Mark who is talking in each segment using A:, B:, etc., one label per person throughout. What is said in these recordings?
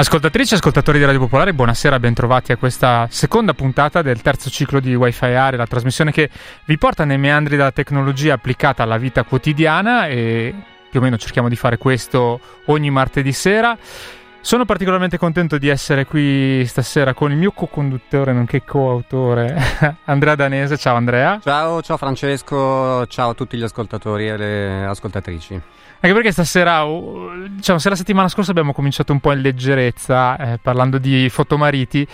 A: Ascoltatrici e ascoltatori di Radio Popolare, buonasera, bentrovati a questa seconda puntata del terzo ciclo di Wi-Fi Area, la trasmissione che vi porta nei meandri della tecnologia applicata alla vita quotidiana e più o meno cerchiamo di fare questo ogni martedì sera. Sono particolarmente contento di essere qui stasera con il mio co-conduttore, nonché coautore, Andrea Danese. Ciao Andrea.
B: Ciao, ciao Francesco, ciao a tutti gli ascoltatori e le ascoltatrici.
A: Anche perché stasera, diciamo, se la settimana scorsa abbiamo cominciato un po' in leggerezza eh, parlando di fotomariti,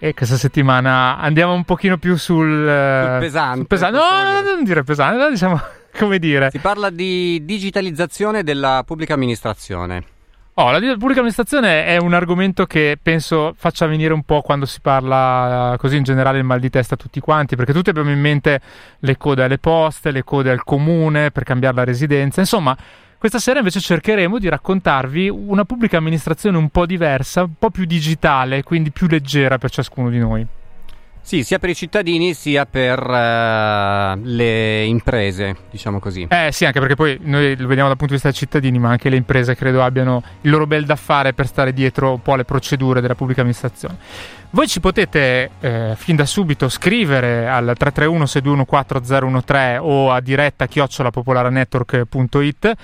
A: e questa settimana andiamo un pochino più sul,
B: sul pesante. Sul
A: pesante. No, no, no, non dire pesante, diciamo, come dire.
B: Si parla di digitalizzazione della pubblica amministrazione.
A: Oh, la pubblica amministrazione è un argomento che penso faccia venire un po' quando si parla così in generale il mal di testa a tutti quanti, perché tutti abbiamo in mente le code alle poste, le code al comune per cambiare la residenza, insomma questa sera invece cercheremo di raccontarvi una pubblica amministrazione un po' diversa, un po' più digitale, quindi più leggera per ciascuno di noi.
B: Sì, sia per i cittadini sia per uh, le imprese, diciamo così.
A: Eh sì, anche perché poi noi lo vediamo dal punto di vista dei cittadini, ma anche le imprese credo abbiano il loro bel da fare per stare dietro un po' alle procedure della pubblica amministrazione. Voi ci potete eh, fin da subito scrivere al 331 621 4013 o a diretta chiocciolapopolarenetwork.it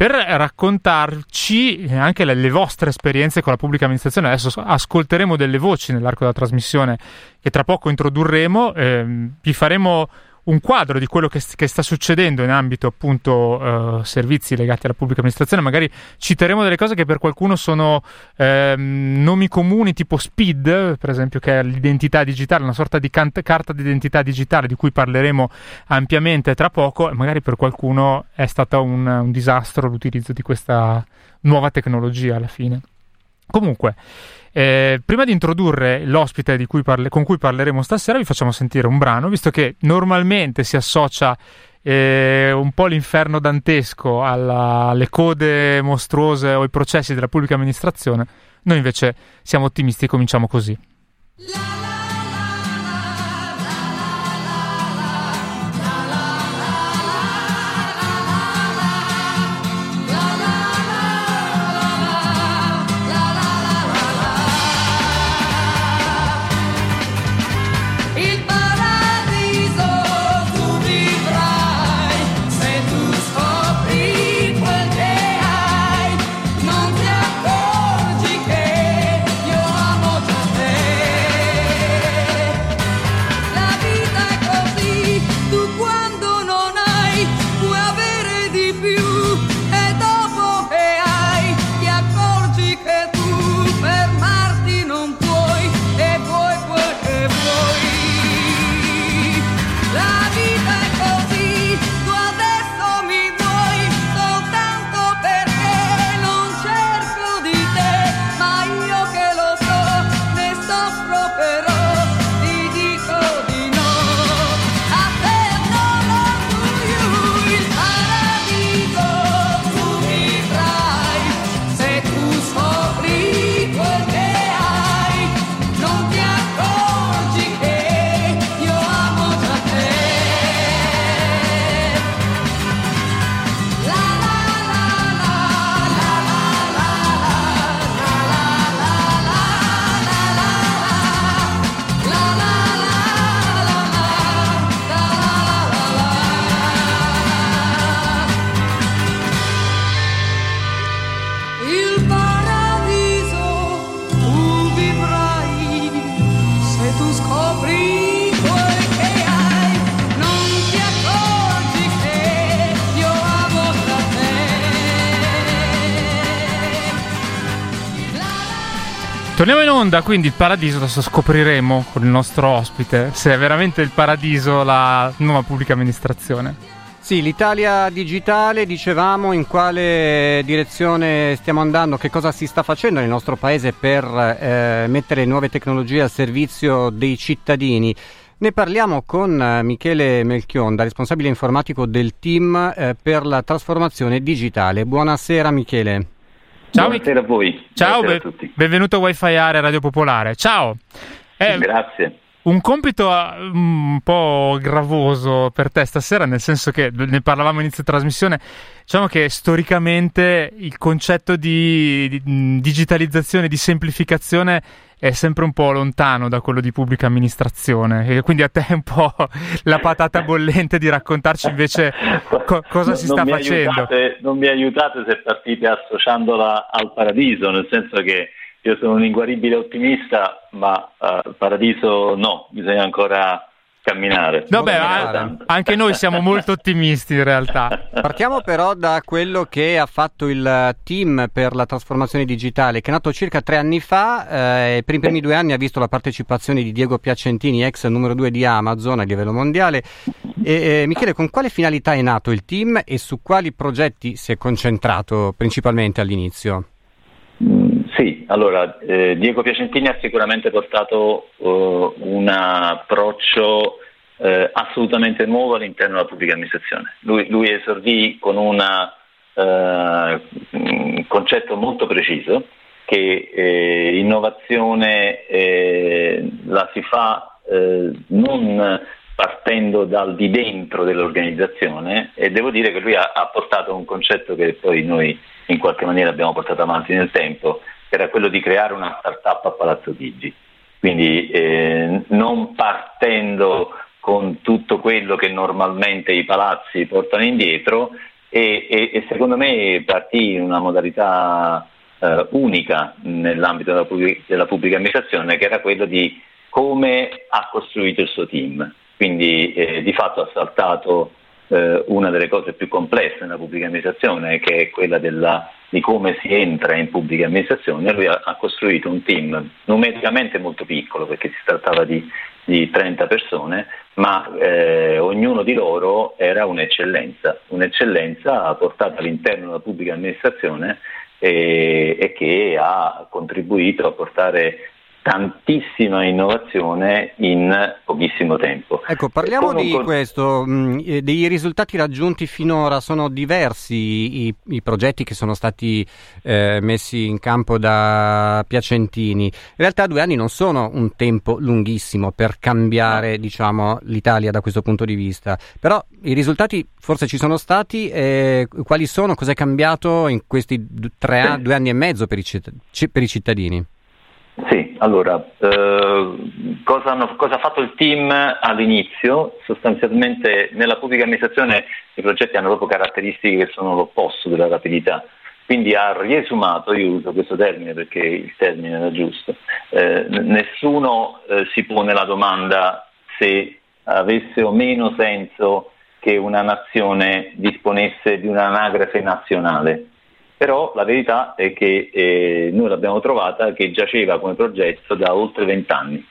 A: per raccontarci anche le, le, vostre esperienze con la pubblica amministrazione. Adesso ascolteremo delle voci nell'arco della trasmissione che tra poco introdurremo, eh, vi faremo un quadro di quello che, che sta succedendo in ambito appunto uh, servizi legati alla pubblica amministrazione. Magari citeremo delle cose che per qualcuno sono eh, nomi comuni tipo SPID, per esempio, che è l'identità digitale, una sorta di can- carta d'identità digitale di cui parleremo ampiamente tra poco. E magari per qualcuno è stato un, un disastro l'utilizzo di questa nuova tecnologia alla fine. Comunque, eh, prima di introdurre l'ospite cui parle- con cui parleremo stasera, vi facciamo sentire un brano, visto che normalmente si associa eh, un po' l'inferno dantesco alla, alle code mostruose o ai processi della pubblica amministrazione. Noi invece siamo ottimisti e cominciamo così. La- onda, quindi il paradiso adesso scopriremo con il nostro ospite se è veramente il paradiso la nuova pubblica amministrazione.
B: Sì, l'Italia digitale, dicevamo in quale direzione stiamo andando, che cosa si sta facendo nel nostro paese per eh, mettere nuove tecnologie al servizio dei cittadini. Ne parliamo con eh, Michele Melchionda, responsabile informatico del team eh, per la trasformazione digitale. Buonasera Michele.
C: Ciao, Buonasera a voi.
A: Ciao, be- a tutti. benvenuto a Wi-Fi Area Radio Popolare. Ciao.
C: Eh, Grazie.
A: Un compito eh, un po' gravoso per te stasera, nel senso che ne parlavamo all'inizio trasmissione. Diciamo che storicamente il concetto di, di digitalizzazione, di semplificazione è sempre un po' lontano da quello di pubblica amministrazione e quindi a te è un po' la patata bollente di raccontarci invece co- cosa si sta facendo.
C: Aiutate, non mi aiutate se partite associandola al paradiso, nel senso che io sono un inguaribile ottimista, ma uh, paradiso no, bisogna ancora camminare.
A: Vabbè, anche noi siamo molto ottimisti in realtà.
B: Partiamo però da quello che ha fatto il team per la trasformazione digitale, che è nato circa tre anni fa eh, per i primi due anni ha visto la partecipazione di Diego Piacentini, ex numero due di Amazon a livello mondiale. E, eh, Michele, con quale finalità è nato il team e su quali progetti si è concentrato principalmente all'inizio?
C: Sì, allora eh, Diego Piacentini ha sicuramente portato uh, un approccio uh, assolutamente nuovo all'interno della pubblica amministrazione. Lui, lui esordì con un uh, concetto molto preciso che eh, innovazione eh, la si fa eh, non partendo dal di dentro dell'organizzazione e devo dire che lui ha, ha portato un concetto che poi noi in qualche maniera abbiamo portato avanti nel tempo, che era quello di creare una startup a Palazzo Chigi. Quindi eh, non partendo con tutto quello che normalmente i palazzi portano indietro e, e, e secondo me partì in una modalità eh, unica nell'ambito della pubblica, della pubblica amministrazione che era quello di come ha costruito il suo team. Quindi eh, di fatto ha saltato eh, una delle cose più complesse nella pubblica amministrazione, che è quella della, di come si entra in pubblica amministrazione. Lui ha, ha costruito un team numericamente molto piccolo, perché si trattava di, di 30 persone, ma eh, ognuno di loro era un'eccellenza, un'eccellenza portata all'interno della pubblica amministrazione e, e che ha contribuito a portare tantissima innovazione in pochissimo tempo.
B: Ecco, parliamo di un... questo, mm, dei risultati raggiunti finora, sono diversi i, i progetti che sono stati eh, messi in campo da Piacentini. In realtà due anni non sono un tempo lunghissimo per cambiare diciamo, l'Italia da questo punto di vista, però i risultati forse ci sono stati, eh, quali sono, cos'è cambiato in questi tre, due anni e mezzo per i, per i cittadini?
C: Sì, allora, eh, cosa, hanno, cosa, ha fatto il team all'inizio? Sostanzialmente nella pubblica amministrazione i progetti hanno proprio caratteristiche che sono l'opposto della rapidità, quindi ha riesumato, io uso questo termine perché il termine era giusto, eh, nessuno eh, si pone la domanda se avesse o meno senso che una nazione disponesse di un'anagrafe nazionale però la verità è che eh, noi l'abbiamo trovata che giaceva come progetto da oltre vent'anni,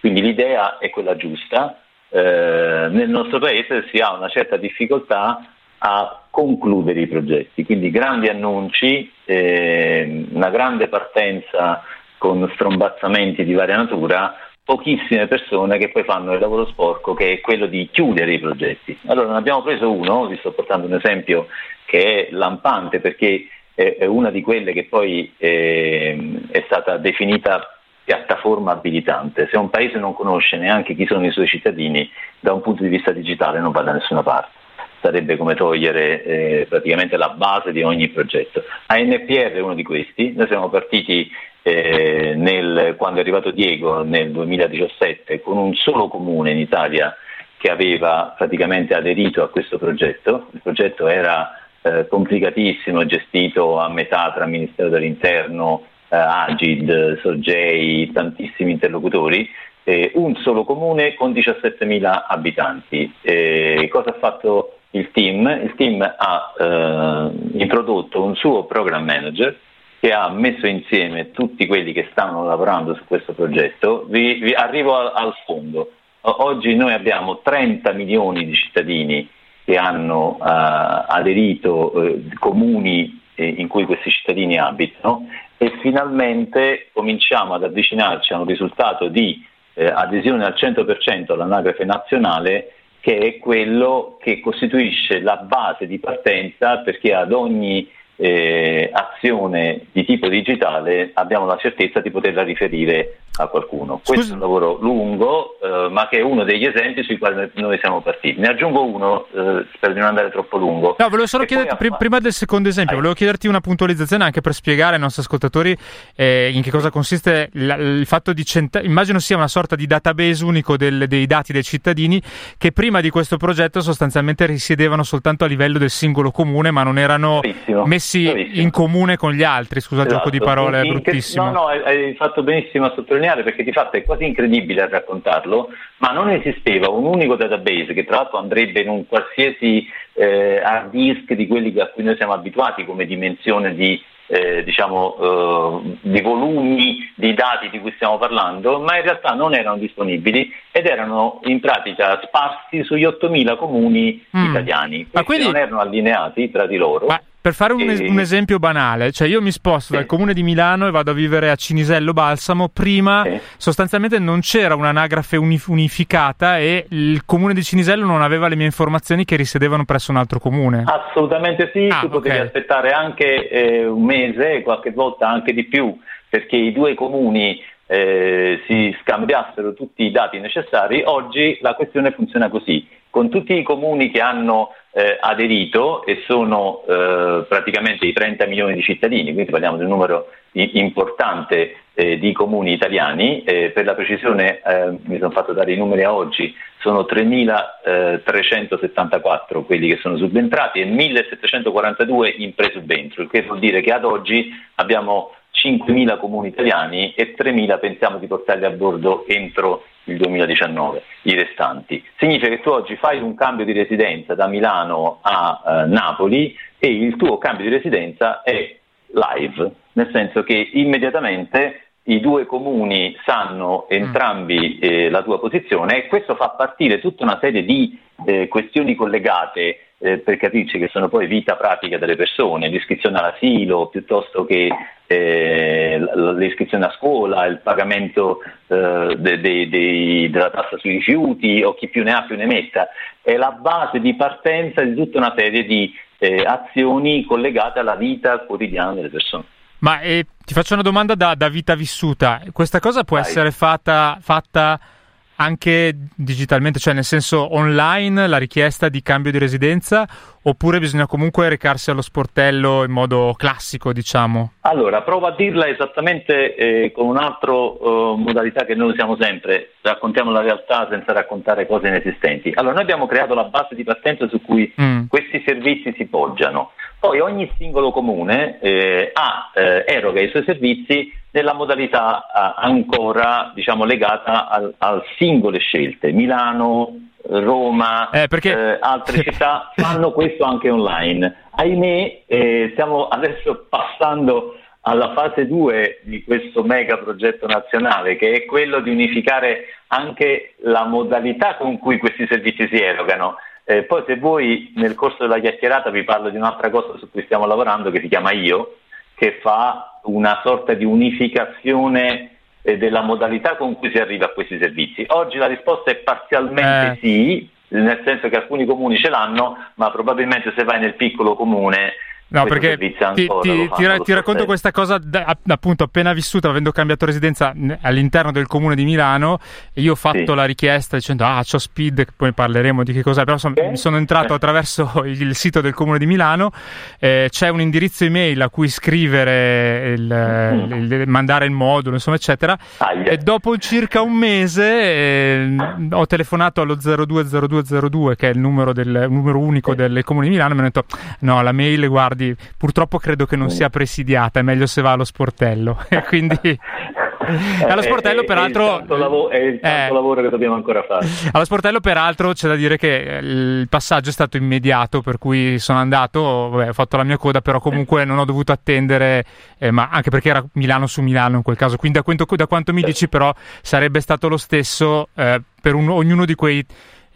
C: quindi l'idea è quella giusta, eh, nel nostro paese si ha una certa difficoltà a concludere i progetti, quindi grandi annunci, eh, una grande partenza con strombazzamenti di varia natura, pochissime persone che poi fanno il lavoro sporco che è quello di chiudere i progetti. Allora ne abbiamo preso uno, vi sto portando un esempio che è lampante perché è una di quelle che poi eh, è stata definita piattaforma abilitante. Se un paese non conosce neanche chi sono i suoi cittadini, da un punto di vista digitale non va da nessuna parte. Sarebbe come togliere eh, praticamente la base di ogni progetto. ANPR è uno di questi, noi siamo partiti eh, nel, quando è arrivato Diego nel 2017 con un solo comune in Italia che aveva praticamente aderito a questo progetto. Il progetto era eh, complicatissimo, gestito a metà tra Ministero dell'Interno, eh, Agid, Sorgei, tantissimi interlocutori, eh, un solo comune con 17.000 abitanti. cosa ha fatto il team? Il team ha eh, introdotto un suo program manager che ha messo insieme tutti quelli che stanno lavorando su questo progetto, vi, vi arrivo al, al fondo. Oggi noi abbiamo 30 milioni di cittadini che hanno uh, aderito, uh, comuni eh, in cui questi cittadini abitano e finalmente cominciamo ad avvicinarci a un risultato di eh, adesione al 100% all'anagrafe nazionale che è quello che costituisce la base di partenza perché ad ogni eh, azione di tipo digitale abbiamo la certezza di poterla riferire a qualcuno. Scusi. Questo è un lavoro lungo, eh, ma che è uno degli esempi sui quali noi siamo partiti. Ne aggiungo uno, eh, di non andare troppo lungo.
A: No, volevo solo chiederti, poi... prima del secondo esempio, Vai. volevo chiederti una puntualizzazione anche per spiegare ai nostri ascoltatori eh, in che cosa consiste la, il fatto di centa- immagino sia una sorta di database unico del, dei dati dei cittadini che prima di questo progetto sostanzialmente risiedevano soltanto a livello del singolo comune, ma non erano Bravissimo. messi Bravissimo. in comune con gli altri. Scusa, esatto. gioco di parole, è bruttissimo.
C: Che... No, no, hai, hai fatto benissimo a sottolineare sottolineare perché di fatto è quasi incredibile a raccontarlo, ma non esisteva un unico database che tra l'altro andrebbe in un qualsiasi eh, hard disk di quelli a cui noi siamo abituati come dimensione di, eh, diciamo, eh, di volumi di dati di cui stiamo parlando, ma in realtà non erano disponibili ed erano in pratica sparsi sugli 8.000 comuni mm. italiani. Questi quindi... non erano allineati tra di loro.
A: Ma per fare un, es- un, esempio banale, cioè io mi sposto dal comune di Milano e vado a vivere a Cinisello Balsamo, prima sostanzialmente non c'era un'anagrafe unif- unificata e il comune di Cinisello non aveva le mie informazioni che risiedevano presso un altro comune.
C: Assolutamente sì, ah, tu potevi okay. aspettare anche eh, un mese, qualche volta anche di più, perché i due comuni eh, si scambiassero tutti i dati necessari, oggi la questione funziona così. Con tutti i comuni che hanno eh, aderito e sono eh, praticamente i 30 milioni di cittadini, quindi parliamo di un numero importante eh, di comuni italiani, eh, per la precisione eh, mi sono fatto dare i numeri a oggi, sono 3.374 quelli che sono subentrati e 1.742 in presubentro, il che vuol dire che ad oggi abbiamo 5.000 comuni italiani e 3.000 pensiamo di portarli a bordo entro il 2019, i restanti. Significa che tu oggi fai un cambio di residenza da Milano a eh, Napoli e il tuo cambio di residenza è live, nel senso che immediatamente i due comuni sanno entrambi eh, la tua posizione e questo fa partire tutta una serie di eh, questioni collegate eh, per capirci che sono poi vita pratica delle persone, l'iscrizione all'asilo piuttosto che eh, l'iscrizione a scuola, il pagamento eh, de, de, de, della tassa sui rifiuti o chi più ne ha più ne metta, è la base di partenza di tutta una serie di eh, azioni collegate alla vita quotidiana delle persone.
A: Ma eh, ti faccio una domanda da, da, vita vissuta, questa cosa può Vai. essere fatta, fatta anche digitalmente, cioè nel senso online la richiesta di cambio di residenza oppure bisogna comunque recarsi allo sportello in modo classico, diciamo?
C: Allora, provo a dirla esattamente eh, con un'altra uh, modalità che noi usiamo sempre, raccontiamo la realtà senza raccontare cose inesistenti. Allora, noi abbiamo creato la base di partenza su cui mm. questi servizi si poggiano. Poi ogni singolo comune eh, ha, eh, eroga i suoi servizi nella modalità eh, ancora diciamo, legata al, al singole scelte. Milano, Roma, eh, perché... eh, altre città fanno questo anche online. Ahimè, eh, stiamo adesso passando alla fase 2 di questo mega progetto nazionale, che è quello di unificare anche la modalità con cui questi servizi si erogano. Eh, poi se voi nel corso della chiacchierata vi parlo di un'altra cosa su cui stiamo lavorando che si chiama Io, che fa una sorta di unificazione eh, della modalità con cui si arriva a questi servizi. Oggi la risposta è parzialmente eh. sì, nel senso che alcuni comuni ce l'hanno, ma probabilmente se vai nel piccolo comune
A: No, perché ti, ti, ti, ti racconto questa cosa da, appunto appena vissuta, avendo cambiato residenza all'interno del comune di Milano, io ho fatto sì. la richiesta dicendo ah c'ho Speed, poi parleremo di che cos'è, però son, okay. sono entrato attraverso il sito del comune di Milano, eh, c'è un indirizzo email a cui scrivere, il, mm. il, il, mandare il modulo, insomma eccetera, yeah. e dopo circa un mese eh, ho telefonato allo 020202 che è il numero, del, numero unico del comune di Milano e mi hanno detto no la mail guarda guardi, purtroppo credo che non sia presidiata, è meglio se va allo sportello. E quindi... Allo sportello, peraltro.
C: È il tanto, lav- è il eh, lavoro che dobbiamo ancora fare.
A: Allo sportello, peraltro, c'è da dire che il passaggio è stato immediato, per cui sono andato, vabbè, ho fatto la mia coda, però comunque non ho dovuto attendere, eh, ma anche perché era Milano su Milano in quel caso. Quindi, da quanto, da quanto mi dici, però, sarebbe stato lo stesso eh, per un, ognuno di quei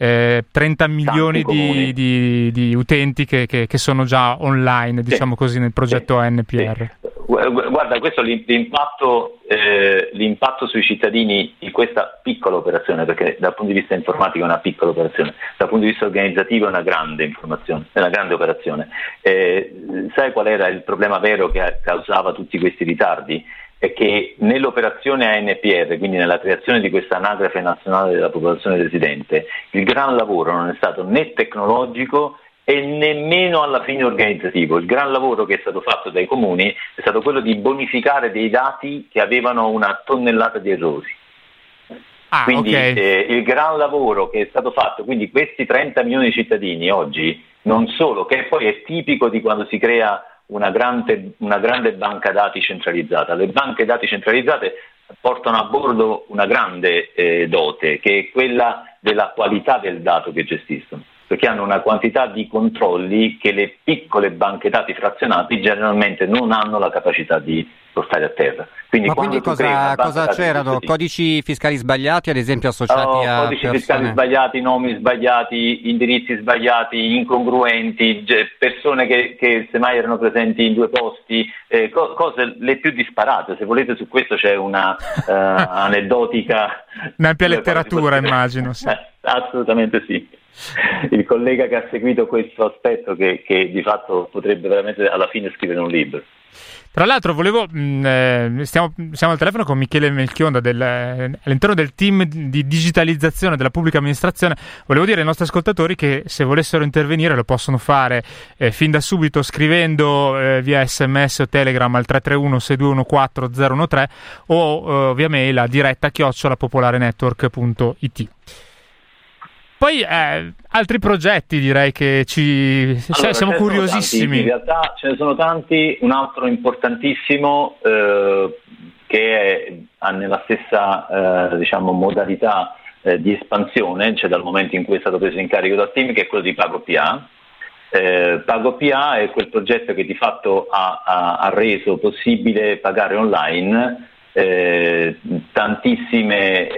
A: eh, 30 milioni di, di, di, utenti che, che, che, sono già online, diciamo sì. così, nel progetto sì. ANPR.
C: Sì. Guarda, questo l'impatto, eh, l'impatto, sui cittadini di questa piccola operazione, perché dal punto di vista informatico è una piccola operazione, dal punto di vista organizzativo è una grande informazione, è una grande operazione. Eh, sai qual era il problema vero che causava tutti questi ritardi? È che nell'operazione ANPR, quindi nella creazione di questa anagrafe nazionale della popolazione residente, il gran lavoro non è stato né tecnologico e nemmeno alla fine organizzativo. Il gran lavoro che è stato fatto dai comuni è stato quello di bonificare dei dati che avevano una tonnellata di errori. Ah, quindi okay. eh, il gran lavoro che è stato fatto, quindi questi 30 milioni di cittadini oggi, non solo, che poi è tipico di quando si crea una grande, una grande banca dati centralizzata. Le banche dati centralizzate portano a bordo una grande eh, dote, che è quella della qualità del dato che gestiscono perché hanno una quantità di controlli che le piccole banche dati frazionati generalmente non hanno la capacità di portare a terra.
B: Quindi Ma quindi cosa, cosa c'erano? Codici fiscali sbagliati, ad esempio, associati oh, a
C: codici
B: persone...
C: fiscali sbagliati, nomi sbagliati, indirizzi sbagliati, incongruenti, persone che, che semmai erano presenti in due posti, eh, cose le più disparate. Se volete su questo c'è una uh, aneddotica...
A: Un'ampia letteratura, immagino. Sì.
C: Eh, assolutamente sì il collega che ha seguito questo aspetto che, che, di fatto potrebbe veramente alla fine scrivere un libro.
A: Tra l'altro, volevo, mh, mm, eh, stiamo, siamo al telefono con Michele Melchionda del, eh, all'interno del team di digitalizzazione della pubblica amministrazione. Volevo dire ai nostri ascoltatori che se volessero intervenire lo possono fare eh, fin da subito scrivendo eh, via sms o telegram al 331 6214 013 o via mail a diretta chiocciolapopolarenetwork.it. Poi eh, altri progetti direi che ci allora, siamo curiosissimi.
C: In realtà ce ne sono tanti, un altro importantissimo eh, che è nella stessa eh, diciamo, modalità eh, di espansione, cioè dal momento in cui è stato preso in carico dal team, che è quello di PagoPA. Eh, PagoPA è quel progetto che di fatto ha, ha, ha reso possibile pagare online eh, tantissime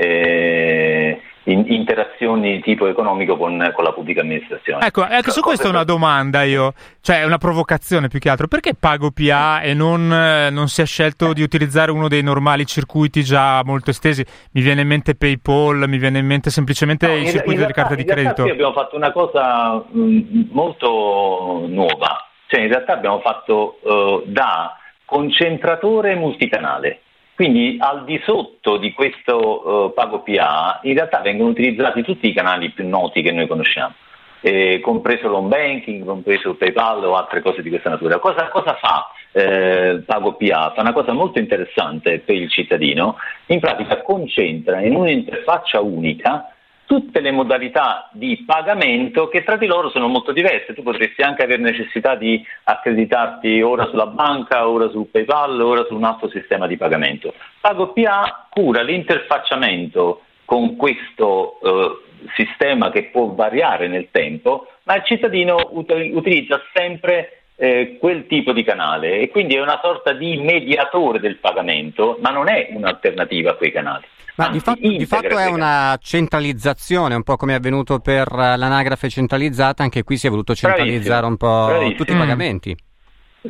C: in, interazioni di tipo economico con, con, la pubblica amministrazione.
A: Ecco, ecco su questo è una domanda io, cioè è una provocazione più che altro. Perché pago PA e non, non si è scelto di utilizzare uno dei normali circuiti già molto estesi? Mi viene in mente PayPal, mi viene in mente semplicemente no, il circuito realtà, di carta di credito.
C: Sì, abbiamo fatto una cosa mh, molto nuova, cioè in realtà abbiamo fatto uh, da concentratore multicanale. Quindi al di sotto di questo uh, pago PA in realtà vengono utilizzati tutti i canali più noti che noi conosciamo, eh, compreso l'home banking, compreso PayPal o altre cose di questa natura. Cosa, cosa fa eh, Pago PA? Fa una cosa molto interessante per il cittadino, in pratica concentra in un'interfaccia unica tutte le modalità di pagamento che tra di loro sono molto diverse. Tu potresti anche avere necessità di accreditarti ora sulla banca, ora su PayPal, ora su un altro sistema di pagamento. PagoPA cura l'interfacciamento con questo eh, sistema che può variare nel tempo, ma il cittadino ut- utilizza sempre eh, quel tipo di canale e quindi è una sorta di mediatore del pagamento, ma non è un'alternativa a quei canali.
B: Ma di, fatto, di fatto è una centralizzazione, un po' come è avvenuto per l'anagrafe centralizzata, anche qui si è voluto centralizzare un po' Bravissimo. tutti i pagamenti.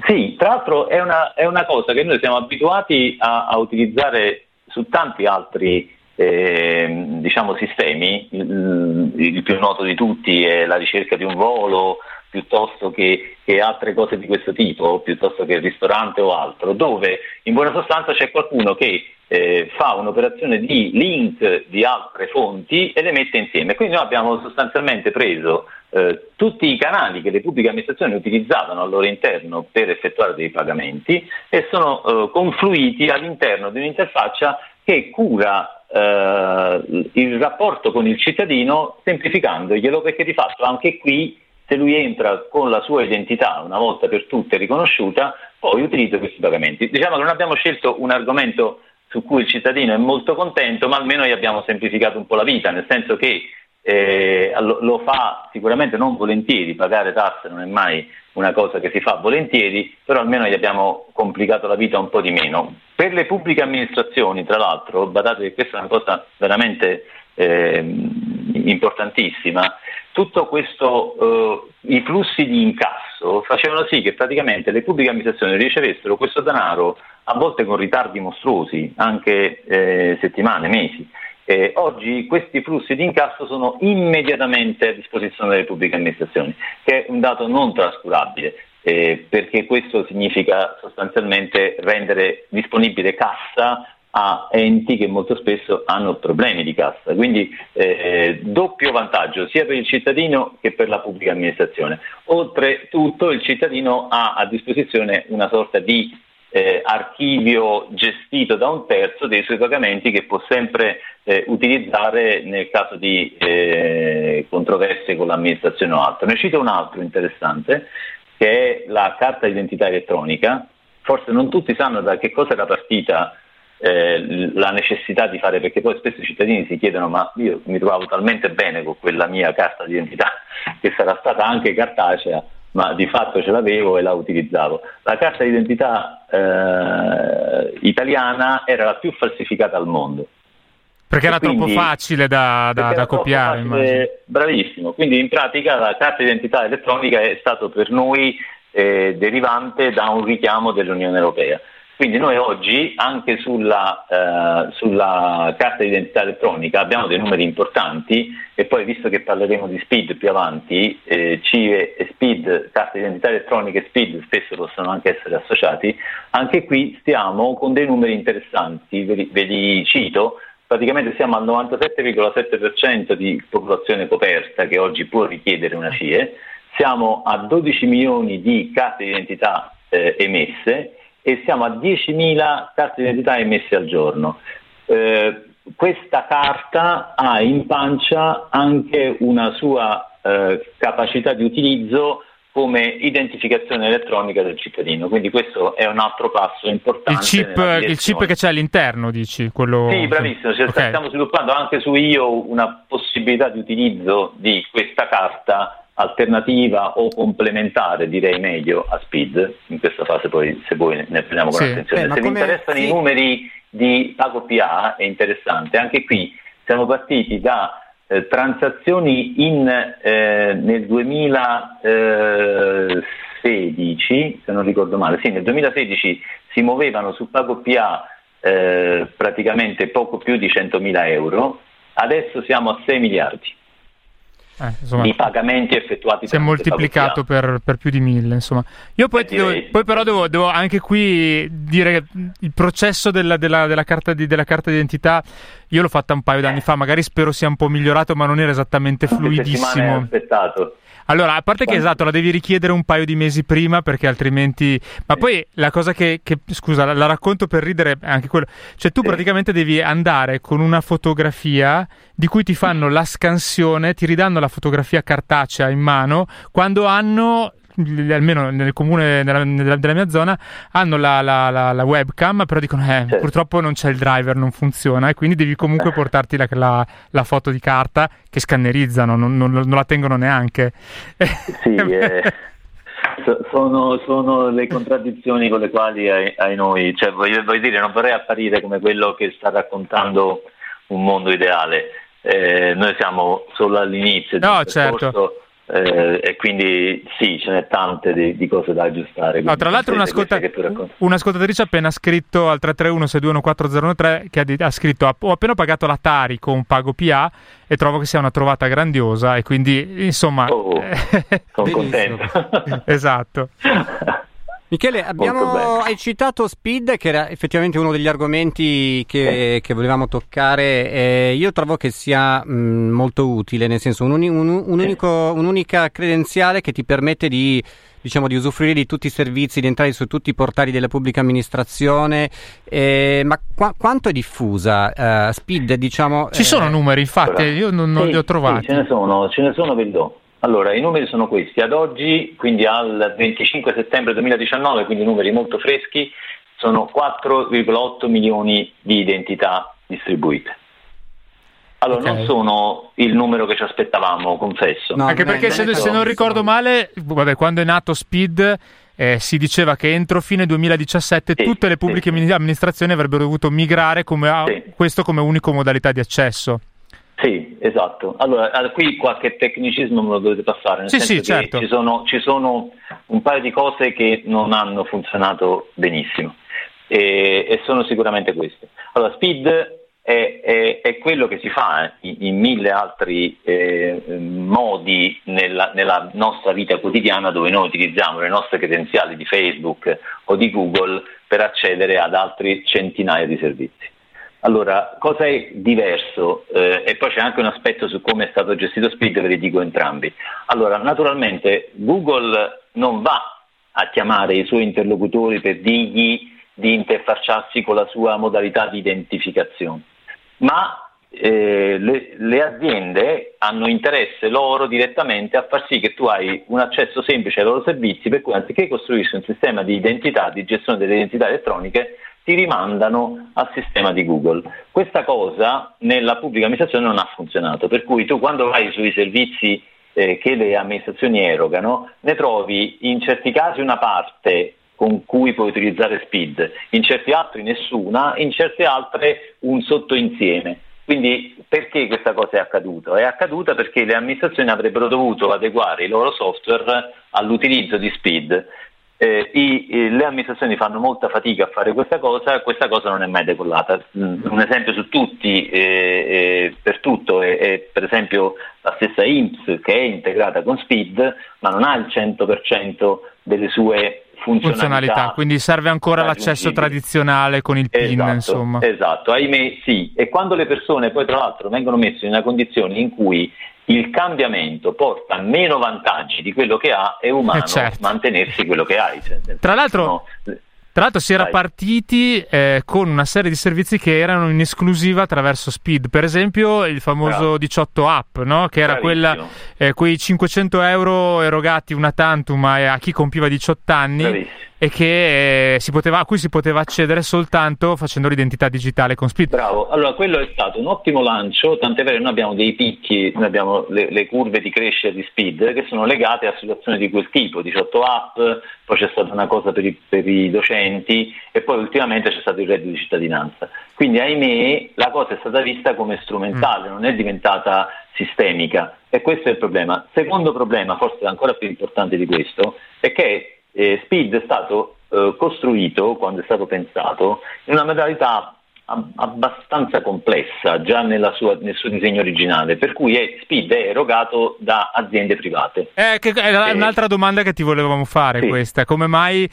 C: Sì, tra l'altro è una, è una, cosa che noi siamo abituati a, a utilizzare su tanti altri eh, diciamo, sistemi, il, il, più noto di tutti è la ricerca di un volo piuttosto che, che, altre cose di questo tipo, piuttosto che il ristorante o altro, dove in buona sostanza c'è qualcuno che eh, fa un'operazione di link di altre fonti e le mette insieme. Quindi noi abbiamo sostanzialmente preso eh, tutti i canali che le pubbliche amministrazioni utilizzavano al loro interno per effettuare dei pagamenti e sono eh, confluiti all'interno di un'interfaccia che cura eh, il rapporto con il cittadino semplificandoglielo perché di fatto anche qui se lui entra con la sua identità una volta per tutte riconosciuta poi utilizza questi pagamenti. Diciamo che non abbiamo scelto un argomento su cui il cittadino è molto contento, ma almeno gli abbiamo semplificato un po' la vita, nel senso che eh, lo, lo, fa sicuramente non volentieri, pagare tasse non è mai una cosa che si fa volentieri, però almeno gli abbiamo complicato la vita un po' di meno. Per le pubbliche amministrazioni, tra l'altro, badate che questa è una cosa veramente eh, importantissima, tutto questo, eh, i flussi di incasso facevano sì che praticamente le pubbliche amministrazioni ricevessero questo denaro a volte con ritardi mostruosi, anche eh, settimane, mesi. Eh, oggi questi flussi di incasso sono immediatamente a disposizione delle pubbliche amministrazioni, che è un dato non trascurabile, eh, perché questo significa sostanzialmente rendere disponibile cassa a enti che molto spesso hanno problemi di cassa. Quindi eh, doppio vantaggio sia per il cittadino che per la pubblica amministrazione. Oltretutto il cittadino ha a disposizione una sorta di eh, archivio gestito da un terzo dei suoi pagamenti che può sempre eh, utilizzare nel caso di eh, controversie con l'amministrazione o altro. Ne cito un altro interessante che è la carta d'identità elettronica. Forse non tutti sanno da che cosa era partita eh, la necessità di fare, perché poi spesso i cittadini si chiedono ma io mi trovavo talmente bene con quella mia carta d'identità che sarà stata anche cartacea ma di fatto ce l'avevo e la utilizzavo. La carta d'identità eh, italiana era la più falsificata al mondo.
A: Perché era quindi, troppo facile da, da, da copiare.
C: Facile, bravissimo, quindi in pratica la carta d'identità elettronica è stato per noi eh, derivante da un richiamo dell'Unione Europea. Quindi noi oggi anche sulla, eh, sulla, carta d'identità elettronica abbiamo dei numeri importanti e poi visto che parleremo di SPID più avanti, eh, CIE e SPID, carta d'identità elettronica e SPID spesso possono anche essere associati, anche qui stiamo con dei numeri interessanti, ve li, ve li cito, praticamente siamo al 97,7% di popolazione coperta che oggi può richiedere una CIE, siamo a 12 milioni di carte d'identità eh, emesse e siamo a 10.000 carte d'identità emesse al giorno. Eh, questa carta ha in pancia anche una sua eh, capacità di utilizzo come identificazione elettronica del cittadino, quindi questo è un altro passo importante.
A: Il chip, il chip che c'è all'interno, dici? Quello...
C: Sì, bravissimo, cioè, okay. stiamo sviluppando anche su io una possibilità di utilizzo di questa carta alternativa o complementare, direi meglio, a Speed. In questa fase poi se voi ne prendiamo con sì. attenzione. Beh, se vi interessano sì. i numeri di Pago PA è interessante. Anche qui siamo partiti da eh, transazioni in, eh, nel 2016, se non ricordo male, sì, nel 2016 si muovevano su Pago PA eh, praticamente poco più di 100.000 euro, adesso siamo a 6 miliardi eh, insomma, di pagamenti effettuati.
A: Si è moltiplicato per, per, più di mille. Insomma. Io poi, devo, poi però devo, devo, anche qui dire che il processo della, della, della, carta di, della carta d'identità io l'ho fatta un paio d'anni fa, magari spero sia un po' migliorato, ma non era esattamente fluidissimo.
C: aspettato.
A: Allora, a parte che esatto, la devi richiedere un paio di mesi prima perché altrimenti... Ma poi la cosa che, che scusa, la, la, racconto per ridere è anche quello. Cioè tu praticamente devi andare con una fotografia di cui ti fanno la scansione, ti ridanno la fotografia cartacea in mano quando hanno almeno nel comune nella, della mia zona, hanno la, la, la, la webcam, però dicono eh, certo. purtroppo non c'è il driver, non funziona e quindi devi comunque portarti la, foto di carta che scannerizzano, non, non, non la tengono neanche.
C: Sì, eh, sono, sono, le contraddizioni con le quali ai, ai noi, cioè, voglio, voglio, dire, non vorrei apparire come quello che sta raccontando un mondo ideale. Eh, noi siamo solo all'inizio
A: no, certo.
C: Eh, e quindi sì, ce n'è tante di, di cose da aggiustare.
A: No, tra l'altro un'ascolta- un'ascoltatrice ha appena scritto al 331-621-4013 che ha, ha scritto ho appena pagato la Tari con Pago PA e trovo che sia una trovata grandiosa e quindi insomma...
C: Oh, sono contento.
A: esatto.
B: Michele, abbiamo, hai citato Speed, che era effettivamente uno degli argomenti che, che volevamo toccare. Eh, io trovo che sia mh, molto utile, nel senso un, un, un unico, un'unica credenziale che ti permette di, diciamo, di usufruire di tutti i servizi, di entrare su tutti i portali della pubblica amministrazione. Eh, ma qua, quanto è diffusa uh, Speed? Diciamo,
A: Ci sono eh, numeri, infatti, io non, non
C: sì,
A: li ho trovati.
C: Sì, ce ne sono, ce ne sono, ve li do. Allora, i numeri sono questi. Ad oggi, quindi al 25 settembre 2019, quindi numeri molto freschi, sono 4,8 milioni di identità distribuite. Allora, okay. non sono il numero che ci aspettavamo, confesso.
A: No, Anche perché, se, se, non ricordo male, vabbè, quando è nato Speed eh, si diceva che entro fine 2017 sì, tutte le pubbliche sì. amministrazioni avrebbero dovuto migrare come a, sì. questo come unico modalità di accesso.
C: Esatto. Allora, qui qualche tecnicismo me lo dovete passare, nel
A: sì,
C: senso
A: sì, certo.
C: ci, sono, ci sono un paio di cose che non hanno funzionato benissimo e, e sono sicuramente queste. Allora, Speed è, è, è, quello che si fa in, in mille altri eh, modi nella, nella, nostra vita quotidiana dove noi utilizziamo le nostre credenziali di Facebook o di Google per accedere ad altri centinaia di servizi. Allora, cosa è diverso? Eh, e poi c'è anche un aspetto su come è stato gestito Speed, ve li dico entrambi. Allora, naturalmente Google non va a chiamare i suoi interlocutori per dirgli di interfacciarsi con la sua modalità di identificazione ma eh, le, le, aziende hanno interesse loro direttamente a far sì che tu hai un accesso semplice ai loro servizi, per cui anziché costruirsi un sistema di identità, di gestione delle identità elettroniche, ti rimandano al sistema di Google. Questa cosa nella pubblica amministrazione non ha funzionato, per cui tu quando vai sui servizi eh, che le amministrazioni erogano, ne trovi in certi casi una parte con cui puoi utilizzare Speed, in certi altri nessuna, in certe altre un sottoinsieme. Quindi perché questa cosa è accaduta? È accaduta perché le amministrazioni avrebbero dovuto adeguare i loro software all'utilizzo di Speed. Eh, i, eh, le amministrazioni fanno molta fatica a fare questa cosa, questa cosa non è mai decollata. Mm, un esempio su tutti, eh, eh per tutto, è, per esempio la stessa IMSS che è integrata con Speed, ma non ha il 100% delle sue funzionalità. funzionalità.
A: Quindi serve ancora l'accesso tradizionale con il PIN,
C: esatto,
A: insomma.
C: Esatto, ahimè sì. E quando le persone poi tra l'altro vengono messe in una condizione in cui il cambiamento porta meno vantaggi di quello che ha, è umano eh certo. mantenersi quello che hai. Cioè,
A: tra l'altro... No, tra l'altro si era Dai. partiti eh, con una serie di servizi che erano in esclusiva attraverso Speed, per esempio il famoso Bravo. 18 app, no? che era quella, eh, quei 500 euro erogati una tantum a, a chi compiva 18 anni. Bravissimo e che, eh, poteva, a cui si poteva accedere soltanto facendo l'identità digitale con Speed.
C: Bravo, allora quello è stato un ottimo lancio, tant'è vero che noi abbiamo dei picchi, noi abbiamo le, le, curve di crescita di Speed che sono legate a situazioni di quel tipo, 18 app, poi c'è stata una cosa per i, per i docenti e poi ultimamente c'è stato il reddito di cittadinanza. Quindi ahimè la cosa è stata vista come strumentale, mm. non è diventata sistemica e questo è il problema. Secondo problema, forse ancora più importante di questo, è che eh, Speed è stato eh, costruito, quando è stato pensato, in una modalità abbastanza complessa già sua, nel suo disegno originale, per cui è, Speed è erogato da aziende private.
A: Eh, che è eh, un'altra domanda che ti volevamo fare sì. questa, come mai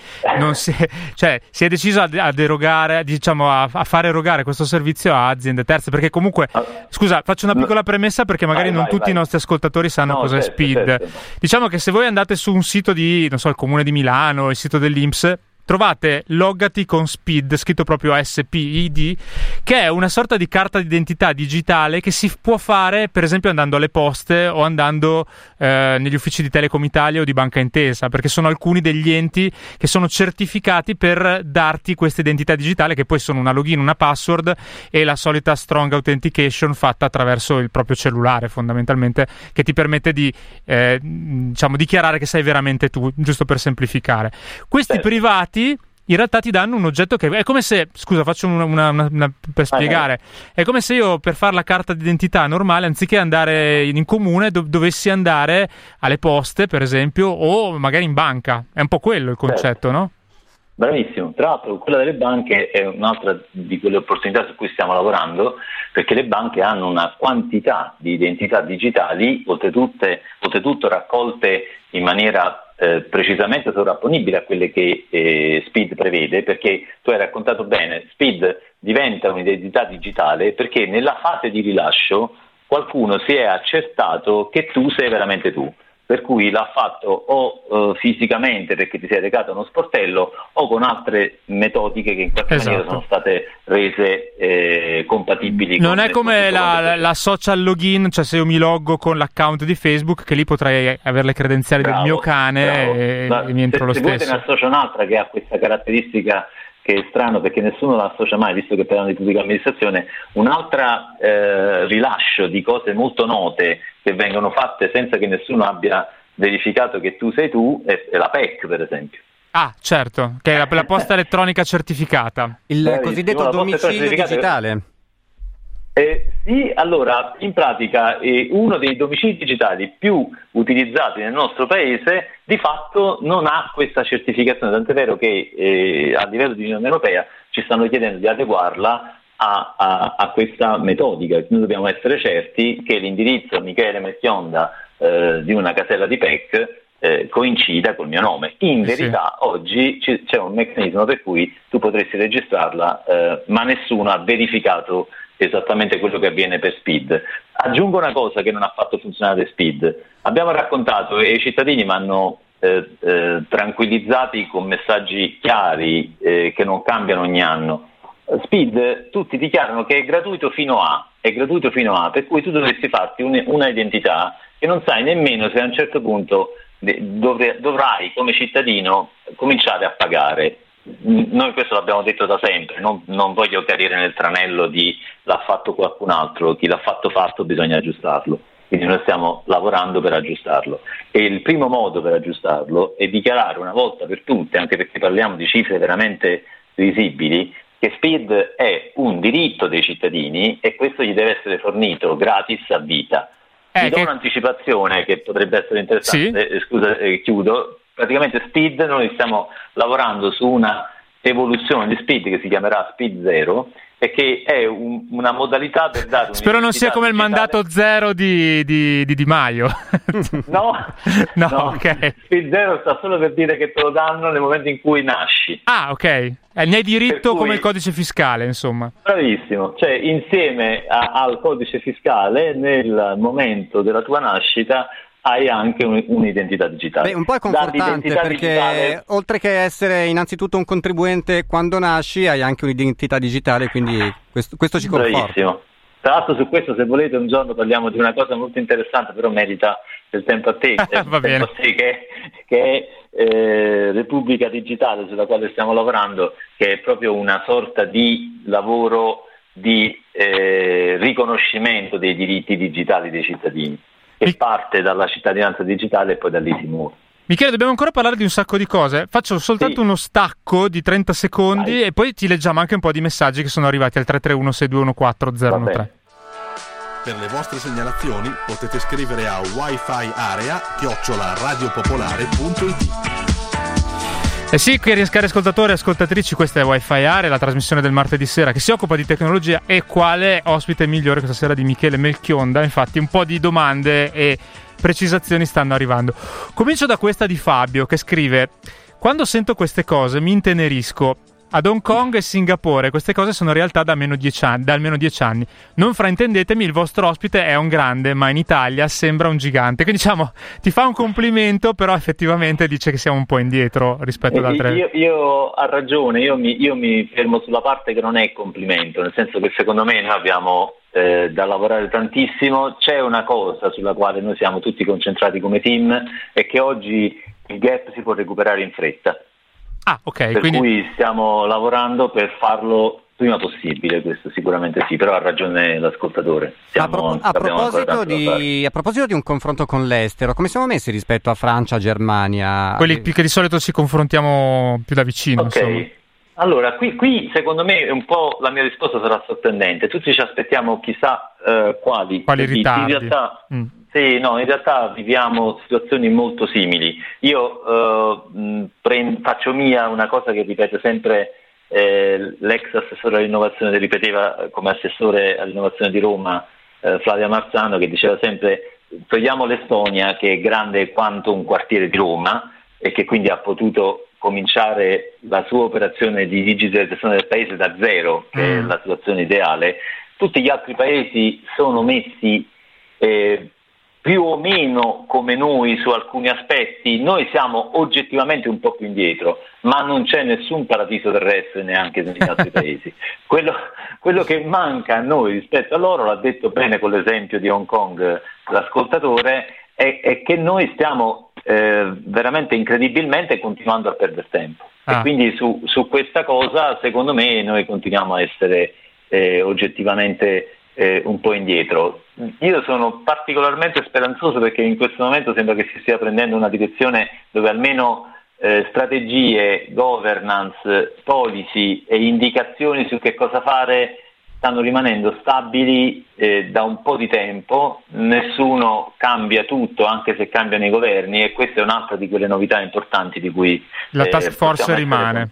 A: si è, cioè, si, è, deciso ad erogare, diciamo, a, a, fare erogare questo servizio a aziende terze? Perché comunque, ah, scusa, faccio una piccola premessa perché magari vai, non vai, tutti vai. i nostri ascoltatori sanno no, cos'è certo, Speed. Certo. Diciamo che se voi andate su un sito di, non so, il comune di Milano, il sito dell'Inps, trovate Loggati con Speed, scritto proprio SPID, che è una sorta di carta d'identità digitale che si può fare per esempio andando alle poste o andando eh, negli uffici di Telecom Italia o di Banca Intesa, perché sono alcuni degli enti che sono certificati per darti questa identità digitale che poi sono una login, una password e la solita strong authentication fatta attraverso il proprio cellulare fondamentalmente che ti permette di eh, diciamo dichiarare che sei veramente tu, giusto per semplificare. Questi privati oggetti in realtà ti danno un oggetto che è come se, scusa, faccio una, una, una, per spiegare, è come se io per fare la carta d'identità normale, anziché andare in, comune, do, dovessi andare alle poste, per esempio, o magari in banca. È un po' quello il concetto, certo. no?
C: Bravissimo, tra l'altro quella delle banche è un'altra di quelle opportunità su cui stiamo lavorando perché le banche hanno una quantità di identità digitali, oltretutto raccolte in maniera eh, precisamente sovrapponibile a quelle che eh, Speed prevede, perché tu hai raccontato bene, Speed diventa un'identità digitale perché nella fase di rilascio qualcuno si è accertato che tu sei veramente tu per cui l'ha fatto o eh, fisicamente perché ti sei recato a uno sportello o con altre metodiche che in qualche esatto. maniera sono state rese eh, compatibili.
A: Non è come la, la, social login, cioè se io mi loggo con l'account di Facebook che lì potrei avere le credenziali bravo, del mio cane e, e, mi entro
C: se,
A: lo
C: se
A: stesso.
C: Se ne associa un'altra che ha questa caratteristica che è strano perché nessuno la associa mai, visto che parliamo di pubblica amministrazione, un altro eh, rilascio di cose molto note che vengono fatte senza che nessuno abbia verificato che tu sei tu è, è la PEC, per esempio.
A: Ah, certo, che è la, la posta elettronica certificata.
B: Il Beh, cosiddetto domicilio digitale.
C: Eh, sì, allora, in pratica eh, uno dei domicili digitali più utilizzati nel nostro paese di fatto non ha questa certificazione, tant'è vero che eh, a livello di Unione Europea ci stanno chiedendo di adeguarla a, a, a, questa metodica. Noi dobbiamo essere certi che l'indirizzo Michele Mettionda eh, di una casella di PEC eh, coincida col mio nome. In verità sì. oggi c- c'è un meccanismo per cui tu potresti registrarla, eh, ma nessuno ha verificato esattamente quello che avviene per Speed. Aggiungo una cosa che non ha fatto funzionare Speed. Abbiamo raccontato e i cittadini mi hanno eh, eh, tranquillizzati con messaggi chiari eh, che non cambiano ogni anno. Speed tutti dichiarano che è gratuito fino a, è gratuito fino a, per cui tu dovresti farti un, una identità che non sai nemmeno se a un certo punto dovrai come cittadino cominciare a pagare. Noi questo l'abbiamo detto da sempre, non, non voglio cadere nel tranello di l'ha fatto qualcun altro, chi l'ha fatto fatto bisogna aggiustarlo. Quindi noi stiamo lavorando per aggiustarlo e il primo modo per aggiustarlo è dichiarare una volta per tutte, anche perché parliamo di cifre veramente visibili, che SPID è un diritto dei cittadini e questo gli deve essere fornito gratis a vita. Eh, Vi do che... un'anticipazione che potrebbe essere interessante, sì? Eh, scusa, eh, chiudo. Praticamente SPID, noi stiamo lavorando su una evoluzione di SPID che si chiamerà SPID 0 è che è un, una modalità per dare
A: Spero non sia come il mandato zero di Di, di, di Maio.
C: no, no, no, ok. Il zero sta solo per dire che te lo danno nel momento in cui nasci.
A: Ah, ok. Eh, ne hai diritto cui, come il codice fiscale, insomma.
C: Bravissimo. Cioè, insieme a, al codice fiscale, nel momento della tua nascita, hai anche un, un'identità digitale.
B: Beh, un po' è confortante perché digitale... oltre che essere innanzitutto un contribuente quando nasci, hai anche un'identità digitale, quindi questo, questo ci conforta.
C: Bravissimo. Tra l'altro su questo se volete un giorno parliamo di una cosa molto interessante, però merita del tempo a te,
A: Va bene. A te
C: che, che, è eh, Repubblica Digitale sulla quale stiamo lavorando, che è proprio una sorta di lavoro di eh, riconoscimento dei diritti digitali dei cittadini che parte dalla cittadinanza digitale e poi da lì si muove.
A: Michele, dobbiamo ancora parlare di un sacco di cose. Faccio soltanto sì. uno stacco di 30 secondi Vai. e poi ti leggiamo anche un po' di messaggi che sono arrivati al 331 6214
D: Per le vostre segnalazioni potete scrivere a wifi area chiocciola radiopopolare.it.
A: Eh sì, cari ascoltatori e ascoltatrici, questa è Wi-Fi Area, la trasmissione del martedì sera che si occupa di tecnologia e quale ospite migliore questa sera di Michele Melchionda. Infatti un po' di domande e precisazioni stanno arrivando. Comincio da questa di Fabio che scrive quando sento queste cose mi intenerisco ad Hong Kong e Singapore queste cose sono realtà da almeno, anni, da almeno dieci anni. Non fraintendetemi, il vostro ospite è un grande, ma in Italia sembra un gigante. Quindi diciamo, ti fa un complimento, però effettivamente dice che siamo un po' indietro rispetto ad altre...
C: Io, io ha ragione, io mi, io mi, fermo sulla parte che non è complimento, nel senso che secondo me noi abbiamo eh, da lavorare tantissimo. C'è una cosa sulla quale noi siamo tutti concentrati come team e che oggi il gap si può recuperare in fretta
A: Ah, ok.
C: Per
A: quindi...
C: cui stiamo lavorando per farlo prima possibile, questo sicuramente sì, però ha ragione l'ascoltatore.
B: Siamo, a, pro- a, proposito di, a, proposito di, un confronto con l'estero, come siamo messi rispetto a Francia, Germania?
A: Quelli che di solito ci confrontiamo più da vicino. Ok. Insomma.
C: Allora, qui, qui, secondo me un po' la mia risposta sarà sorprendente. Tutti ci aspettiamo chissà eh, quali,
A: quali ritardi.
C: In realtà mm. Sì, no, in realtà viviamo situazioni molto simili. Io eh, prendo, faccio mia una cosa che ripete sempre eh, l'ex assessore all'innovazione, ripeteva come assessore all'innovazione di Roma eh, Flavia Marzano, che diceva sempre togliamo l'Estonia che è grande quanto un quartiere di Roma e che quindi ha potuto cominciare la sua operazione di digitalizzazione del paese da zero, che mm. è la situazione ideale. Tutti gli altri paesi sono messi eh, più o meno come noi su alcuni aspetti, noi siamo oggettivamente un po' più indietro, ma non c'è nessun paradiso terrestre neanche negli altri paesi. Quello, quello, che manca a noi rispetto a loro, l'ha detto bene con l'esempio di Hong Kong l'ascoltatore, è, è che noi stiamo eh, veramente incredibilmente continuando a perdere tempo. Ah. E quindi su, su, questa cosa, secondo me, noi continuiamo a essere eh, oggettivamente eh, un po' indietro. Io sono particolarmente speranzoso perché in questo momento sembra che si stia prendendo una direzione dove almeno eh, strategie, governance, policy e indicazioni su che cosa fare stanno rimanendo stabili eh, da un po' di tempo, nessuno cambia tutto anche se cambiano i governi e questa è un'altra di quelle novità importanti di cui
A: la eh, task force rimane.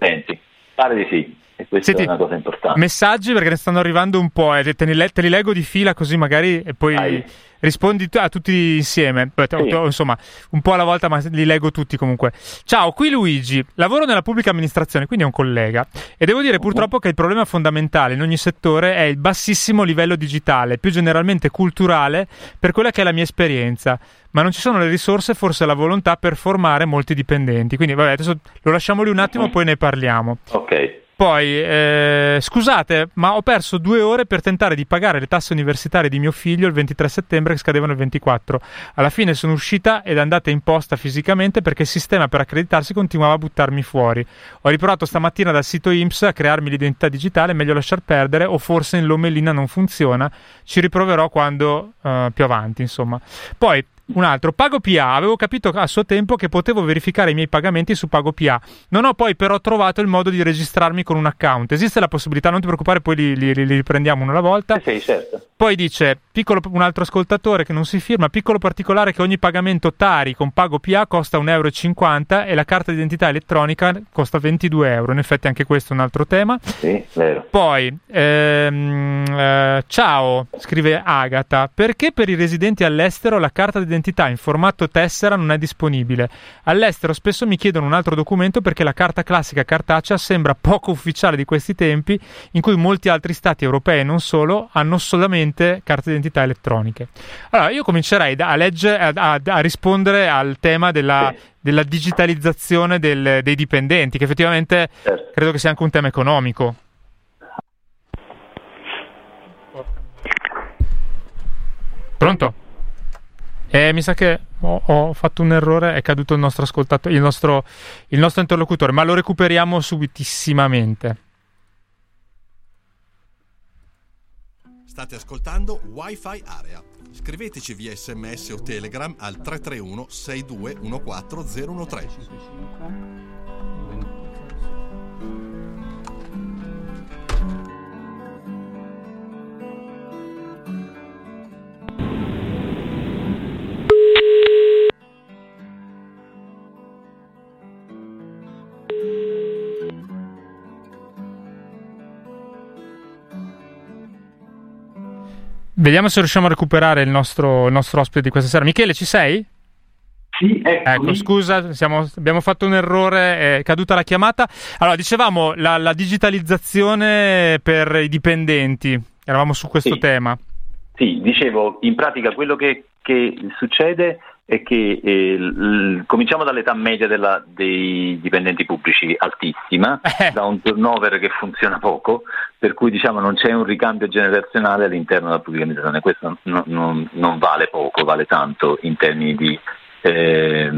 C: Pare di sì. E questa Senti, è una cosa importante.
A: Messaggi perché ne stanno arrivando un po', eh, te, li, te li leggo di fila così magari e poi Dai. rispondi a tutti insieme. Sì. Insomma, un po' alla volta, ma li leggo tutti comunque. Ciao, qui Luigi, lavoro nella pubblica amministrazione, quindi è un collega. E devo dire purtroppo che il problema fondamentale in ogni settore è il bassissimo livello digitale, più generalmente culturale, per quella che è la mia esperienza ma non ci sono le risorse, forse la volontà per formare molti dipendenti. Quindi, vabbè, adesso lo lasciamo lì un attimo, uh-huh. poi ne parliamo.
C: Ok.
A: Poi, eh, scusate, ma ho perso due ore per tentare di pagare le tasse universitarie di mio figlio il 23 settembre che scadevano il 24. Alla fine sono uscita ed andata in posta fisicamente perché il sistema per accreditarsi continuava a buttarmi fuori. Ho riprovato stamattina dal sito IMSS a crearmi l'identità digitale, meglio lasciar perdere o forse in l'omelina non funziona. Ci riproverò quando uh, più avanti, insomma. Poi, un altro, Pago PA. Avevo capito a suo tempo che potevo verificare i miei pagamenti su Pago PA. Non ho poi però trovato il modo di registrarmi con un account. Esiste la possibilità, non ti preoccupare, poi li, li, li riprendiamo una alla volta.
C: Sì, certo.
A: Poi dice, piccolo, un altro ascoltatore che non si firma, piccolo particolare che ogni pagamento Tari con Pago PA costa 1,50 euro e la carta d'identità elettronica costa 22 euro. In effetti anche questo è un altro tema.
C: Sì, vero.
A: Poi, ehm, eh, ciao, scrive Agata, perché per i residenti all'estero la carta d'identità identità in formato tessera non è disponibile. All'estero spesso mi chiedono un altro documento perché la carta classica cartacea sembra poco ufficiale di questi tempi in cui molti altri stati europei e non solo hanno solamente carte d'identità elettroniche. Allora, io comincerei a, leggere, a, a, a rispondere al tema della, della digitalizzazione del, dei dipendenti, che effettivamente certo. credo che sia anche un tema economico. Pronto? Eh, mi sa che ho, ho, fatto un errore, è caduto il nostro ascoltatore, il nostro, il nostro interlocutore, ma lo recuperiamo subitissimamente.
D: State ascoltando Wi-Fi Area. Scriveteci via sms o telegram al 331 6214 013.
A: Vediamo se riusciamo a recuperare il nostro, il nostro ospite di questa sera. Michele, ci sei?
E: Sì,
A: ecco, scusa, siamo, abbiamo fatto un errore, è caduta la chiamata. Allora, dicevamo la, la digitalizzazione per i dipendenti, eravamo su questo
C: sì.
A: tema.
C: Sì, dicevo, in pratica quello che, che succede è che eh, l- cominciamo dall'età media della, dei dipendenti pubblici altissima, eh. da un turnover che funziona poco, per cui diciamo, non c'è un ricambio generazionale all'interno della pubblica amministrazione. Questo non, non, non vale poco, vale tanto in termini di eh,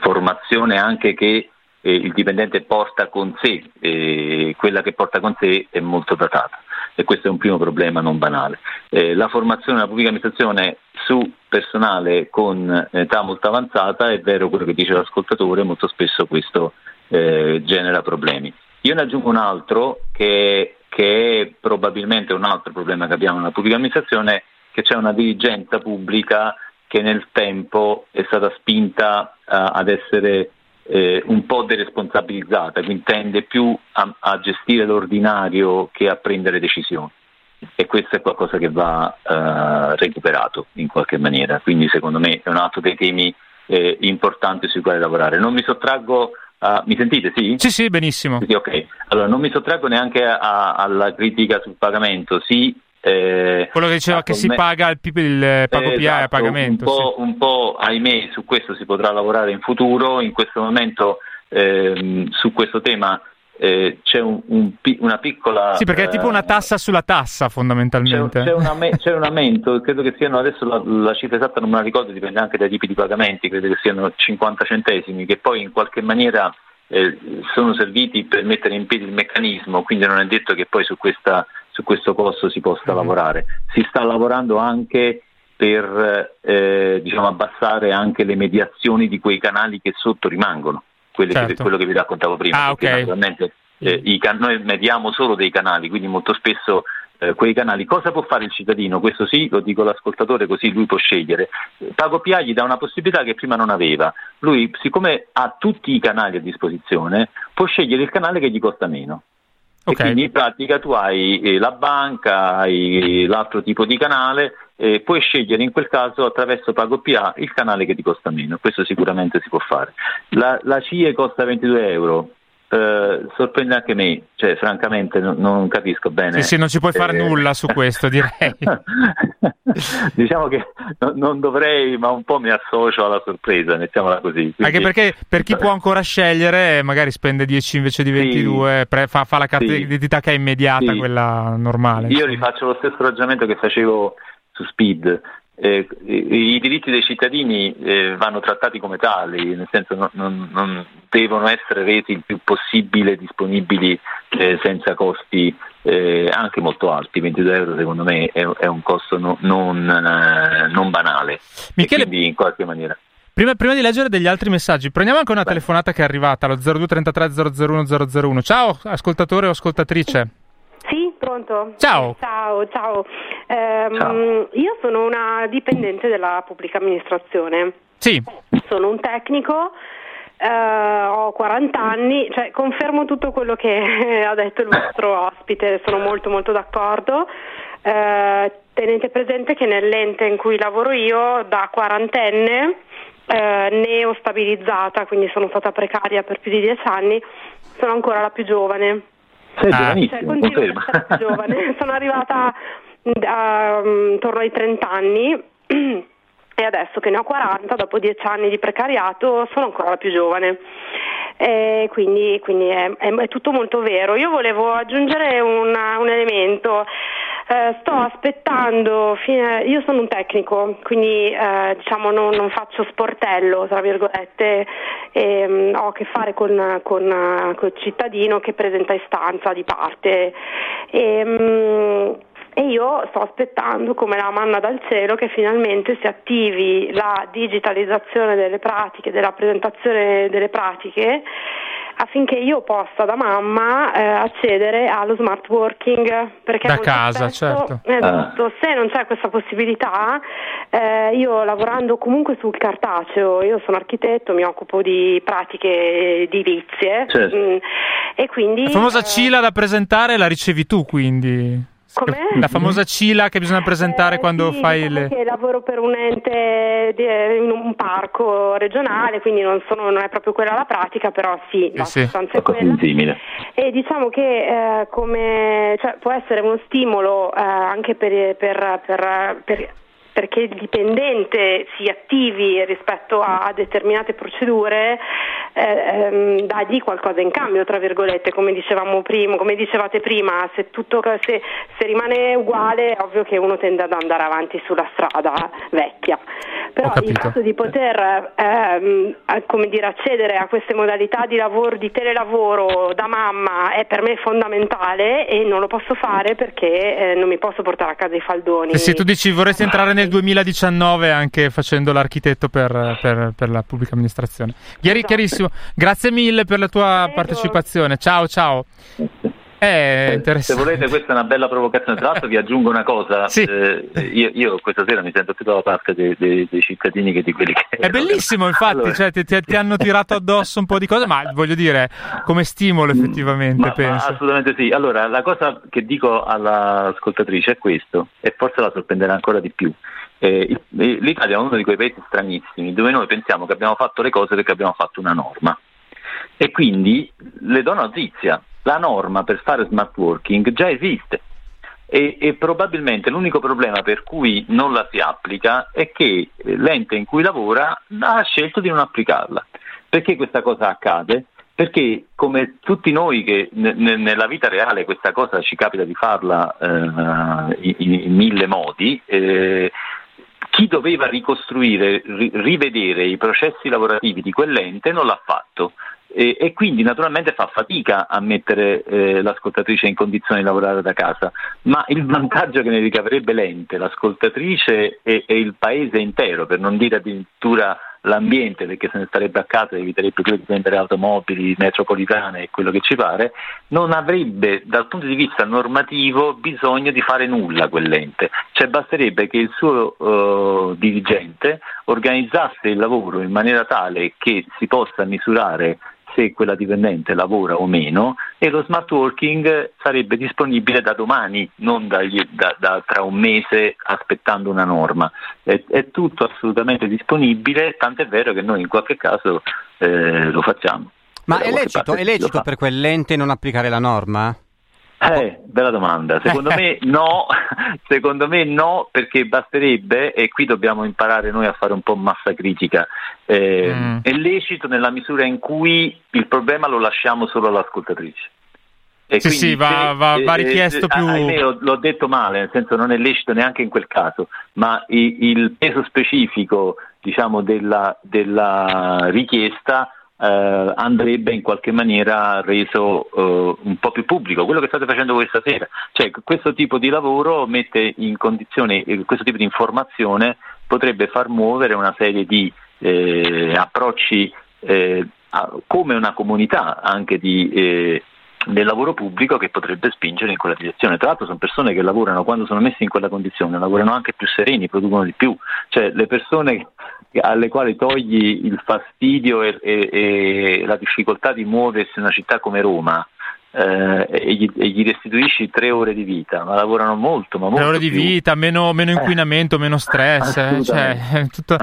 C: formazione anche che eh, il dipendente porta con sé, e quella che porta con sé è molto datata e questo è un primo problema non banale. Eh, la formazione della pubblica amministrazione su personale con età molto avanzata è vero quello che dice l'ascoltatore, molto spesso questo eh, genera problemi. Io ne aggiungo un altro che, che, è probabilmente un altro problema che abbiamo nella pubblica amministrazione, che c'è una dirigenza pubblica che nel tempo è stata spinta uh, ad essere eh, un po' deresponsabilizzata, quindi tende più a, a, gestire l'ordinario che a prendere decisioni. E questo è qualcosa che va eh, recuperato in qualche maniera, quindi secondo me è un altro dei temi eh, importanti sui quali lavorare. Non mi sottraggo Uh, mi sentite? Sì?
A: Sì, sì, benissimo.
C: Sì, ok. Allora, non mi sottraggo neanche a, alla critica sul pagamento. Sì,
A: eh, Quello che diceva che si paga il, il pago eh, a esatto, pagamento.
C: Un po',
A: sì.
C: un po', ahimè, su questo si potrà lavorare in futuro. In questo momento ehm, su questo tema eh, c'è un, un, una piccola...
A: Sì, perché è tipo una tassa sulla tassa fondamentalmente.
C: C'è, c'è, un, c'è un, aumento, credo che siano adesso la, la, cifra esatta non me la ricordo, dipende anche dai tipi di pagamenti, credo che siano 50 centesimi, che poi in qualche maniera eh, sono serviti per mettere in piedi il meccanismo, quindi non è detto che poi su, questa, su questo costo si possa mm-hmm. lavorare. Si sta lavorando anche per eh, diciamo, abbassare anche le mediazioni di quei canali che sotto rimangono, certo. che, quello che vi raccontavo prima.
A: Ah, okay.
C: Naturalmente eh, can- noi mediamo solo dei canali, quindi molto spesso eh, quei canali. Cosa può fare il cittadino? Questo sì, lo dico all'ascoltatore così lui può scegliere. Pago PA gli dà una possibilità che prima non aveva. Lui, siccome ha tutti i canali a disposizione, può scegliere il canale che gli costa meno. Okay. Quindi in pratica tu hai eh, la banca, hai l'altro tipo di canale, e puoi scegliere in quel caso attraverso Pago PA il canale che ti costa meno, questo sicuramente si può fare. La, la CIE costa 22 euro, eh, sorprende anche me, cioè francamente non, non capisco bene.
A: Sì, sì, non ci puoi fare eh... nulla su questo, direi.
C: diciamo che no, non dovrei, ma un po' mi associo alla sorpresa, mettiamola così.
A: Quindi... Anche perché per chi può ancora scegliere, magari spende 10 invece di 22, sì, pre- fa, fa, la carta sì, d'identità che è immediata, sì. quella normale.
C: Io rifaccio lo stesso ragionamento che facevo su Speed, eh, i, diritti dei cittadini eh, vanno trattati come tali, nel senso non, non, non, devono essere resi il più possibile disponibili eh, senza costi eh, anche molto alti. 22 euro secondo me è, è un costo no, non, eh, non, banale. Michele... quindi in qualche maniera.
A: Prima, prima, di leggere degli altri messaggi, prendiamo anche una Beh. telefonata che è arrivata allo 0233 001 001. Ciao ascoltatore o ascoltatrice.
E: Pronto?
A: Ciao.
E: Ciao, ciao. Um, ciao. Io sono una dipendente della pubblica amministrazione.
A: Sì.
E: Sono un tecnico. Uh, ho 40 anni, cioè confermo tutto quello che ha detto il vostro ospite, sono molto molto d'accordo. Uh, tenete presente che nell'ente in cui lavoro io da quarantenne eh, neo stabilizzata, quindi sono stata precaria per più di dieci anni, sono ancora la più giovane.
C: Sei ah. giovanissima, cioè,
E: più giovane. Sono arrivata uh, intorno ai 30 anni e adesso che ne ho 40, dopo 10 anni di precariato, sono ancora la più giovane. E quindi, quindi è, è, è, tutto molto vero. Io volevo aggiungere una, un elemento. Eh, sto aspettando, fine, io sono un tecnico, quindi eh, diciamo non, non, faccio sportello, tra virgolette, e, um, ho a che fare con, con, con, il cittadino che presenta istanza di parte. E, um, e io sto aspettando come la manna dal cielo che finalmente si attivi la digitalizzazione delle pratiche, della presentazione delle pratiche affinché io possa da mamma eh, accedere allo smart working perché
A: da casa
E: spesso,
A: certo
E: esatto, ah. se non c'è questa possibilità eh, io lavorando comunque sul cartaceo io sono architetto mi occupo di pratiche edilizie
C: certo. mh, mm,
E: e quindi
A: la famosa eh, CILA da presentare la ricevi tu quindi
E: Com'è?
A: La famosa CILA che bisogna presentare
E: eh,
A: quando
E: sì,
A: fai
E: diciamo
A: le...
E: Che lavoro per un ente di, in un parco regionale, quindi non, sono, non, è proprio quella la pratica, però sì,
A: la sì.
E: sostanza è quella.
C: Simile.
E: E diciamo che eh, come, cioè, può essere uno stimolo eh, anche per, per, per, per perché il dipendente si attivi rispetto a determinate procedure, eh, ehm, dagli qualcosa in cambio, tra virgolette, come dicevamo prima, come dicevate prima, se, tutto, se, se rimane uguale è ovvio che uno tende ad andare avanti sulla strada vecchia. Però il fatto di poter ehm, come dire, accedere a queste modalità di lavoro, di telelavoro da mamma è per me fondamentale e non lo posso fare perché eh, non mi posso portare a casa i faldoni.
A: E se tu dici vorresti entrare nel nel 2019 anche facendo l'architetto per, per, per la pubblica amministrazione. Chiari, esatto. Chiarissimo, grazie mille per la tua Prego. partecipazione. Ciao, ciao.
C: Eh, se volete, questa è una bella provocazione. Tra l'altro, vi aggiungo una cosa:
A: sì.
C: eh, io, io, questa sera mi sento più dalla parte dei, dei, dei, cittadini che di quelli che.
A: È bellissimo, infatti, allora... cioè, ti, ti, ti, hanno tirato addosso un po' di cose, ma voglio dire, come stimolo, effettivamente.
C: Ma,
A: penso.
C: Ma assolutamente sì. Allora, la cosa che dico all'ascoltatrice è questo, e forse la sorprenderà ancora di più. Eh, L'Italia è uno di quei paesi stranissimi dove noi pensiamo che abbiamo fatto le cose perché abbiamo fatto una norma. E quindi le do notizia, la norma per fare smart working già esiste. E, e, probabilmente l'unico problema per cui non la si applica è che l'ente in cui lavora ha scelto di non applicarla. Perché questa cosa accade? Perché come tutti noi che n- nella vita reale questa cosa ci capita di farla eh, in, in, mille modi, eh, chi doveva ricostruire, ri- rivedere i processi lavorativi di quell'ente non l'ha fatto. E, e, quindi naturalmente fa fatica a mettere eh, l'ascoltatrice in condizione di lavorare da casa, ma il vantaggio che ne ricaverebbe l'ente, l'ascoltatrice e, e il paese intero, per non dire addirittura l'ambiente perché se ne starebbe a casa eviterebbe più di prendere automobili, metropolitane e quello che ci pare, non avrebbe dal punto di vista normativo bisogno di fare nulla quell'ente, cioè basterebbe che il suo uh, dirigente organizzasse il lavoro in maniera tale che si possa misurare se quella dipendente lavora o meno e lo smart working sarebbe disponibile da domani, non da, da, da tra un mese aspettando una norma. È, è, tutto assolutamente disponibile, tant'è vero che noi in qualche caso eh, lo facciamo.
B: Ma è lecito, è lecito per quell'ente non applicare la norma?
C: Eh, bella domanda. Secondo me no, secondo me no, perché basterebbe, e qui dobbiamo imparare noi a fare un po' massa critica, eh, mm. è lecito nella misura in cui il problema lo lasciamo solo all'ascoltatrice.
A: E sì, sì, va, va, va eh, richiesto eh, più...
C: Ahimè, l'ho detto male, nel senso non è lecito neanche in quel caso, ma il, il peso specifico diciamo, della, della richiesta eh, andrebbe in qualche maniera reso eh, un po' più pubblico, quello che state facendo voi stasera. Cioè, questo tipo di lavoro mette in condizione, eh, questo tipo di informazione potrebbe far muovere una serie di eh, approcci eh, a, come una comunità anche di del lavoro pubblico che potrebbe spingere in quella direzione. Tra l'altro sono persone che lavorano quando sono messe in quella condizione, lavorano anche più sereni, producono di più. Cioè le persone alle quali togli il fastidio e, e, e la difficoltà di muoversi in una città come Roma, eh, e, gli, e, gli, restituisci tre ore di vita, ma lavorano molto. Ma
A: tre ore di
C: più.
A: vita, meno, meno inquinamento, eh, meno stress. Eh, cioè, tutto,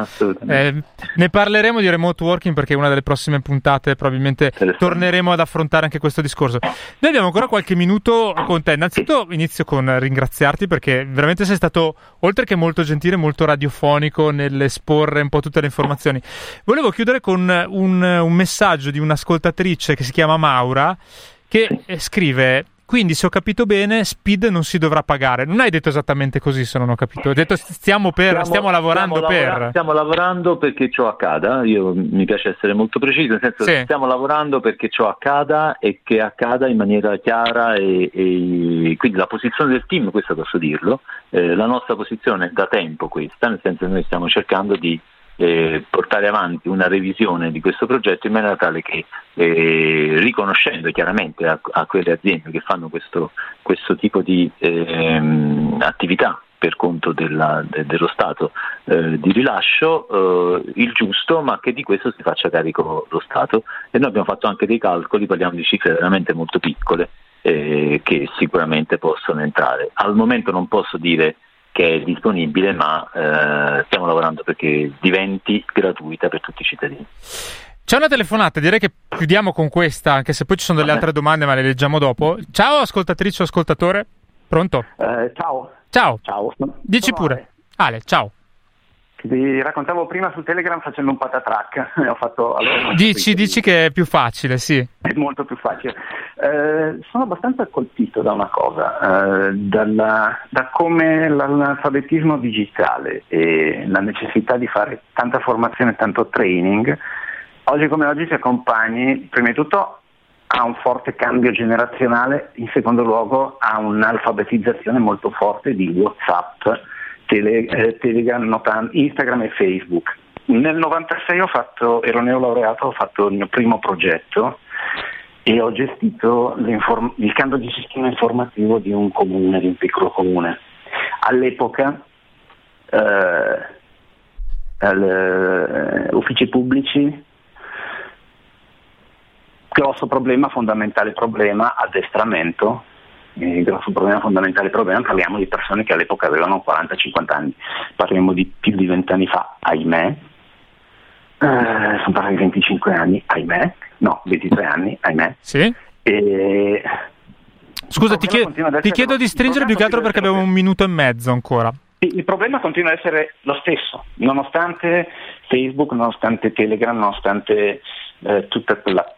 A: eh, ne parleremo di remote working perché una delle prossime puntate probabilmente torneremo ad affrontare anche questo discorso. Noi abbiamo ancora qualche minuto con te. Innanzitutto inizio con ringraziarti perché veramente sei stato, oltre che molto gentile, molto radiofonico nell'esporre un po' tutte le informazioni. Volevo chiudere con un, un messaggio di un'ascoltatrice che si chiama Maura che sì. scrive quindi, se ho capito bene, Speed non si dovrà pagare. Non hai detto esattamente così, se non ho capito. Hai detto stiamo, per, stiamo, stiamo lavorando
C: stiamo
A: per.
C: Lavora, stiamo lavorando perché ciò accada. Io mi piace essere molto preciso, nel senso sì. stiamo lavorando perché ciò accada e che accada in maniera chiara. E, e quindi la posizione del team, questo posso dirlo, eh, la nostra posizione è da tempo questa, nel senso che noi stiamo cercando di eh, portare avanti una revisione di questo progetto in maniera tale che eh, riconoscendo chiaramente a, a, quelle aziende che fanno questo, questo tipo di ehm, attività per conto della, de, dello Stato eh, di rilascio eh, il giusto, ma che di questo si faccia carico lo Stato. E noi abbiamo fatto anche dei calcoli, parliamo di cifre veramente molto piccole eh, che sicuramente possono entrare. Al momento non posso dire che è disponibile, ma eh, stiamo lavorando perché diventi gratuita per tutti i cittadini.
A: C'è una telefonata, direi che chiudiamo con questa, anche se poi ci sono delle altre domande, ma le leggiamo dopo. Ciao ascoltatrice o ascoltatore, pronto?
F: Eh, ciao.
A: Ciao.
F: Ciao.
A: Dici pure. Ale, ciao.
F: Vi raccontavo prima su Telegram facendo un patatrack. Ho fatto, allora,
A: dici, dici che è più facile, sì.
F: È molto più facile. Eh, sono abbastanza colpito da una cosa, eh, dalla, da come l'analfabetismo digitale e la necessità di fare tanta formazione e tanto training, oggi come oggi si accompagni, prima di tutto, a un forte cambio generazionale, in secondo luogo a un'alfabetizzazione molto forte di WhatsApp tele, eh, Telegram, Instagram e Facebook. Nel 96 fatto, ero neolaureato, ho fatto il mio primo progetto e ho gestito il cambio di sistema informativo di un comune, di un piccolo comune. All'epoca eh, eh, uffici pubblici, grosso problema, fondamentale problema, addestramento, il grosso problema, fondamentale problema, parliamo di persone che all'epoca avevano 40-50 anni, parliamo di più di 20 anni fa, ahimè, eh, sono passati 25 anni, ahimè, no, 23 anni, ahimè.
A: Sì.
F: E...
A: Scusa, ti, chiedo, ti chiedo di stringere più che altro perché abbiamo un minuto e mezzo ancora.
F: Il problema continua ad essere lo stesso, nonostante Facebook, nonostante Telegram, nonostante eh, tutta quella,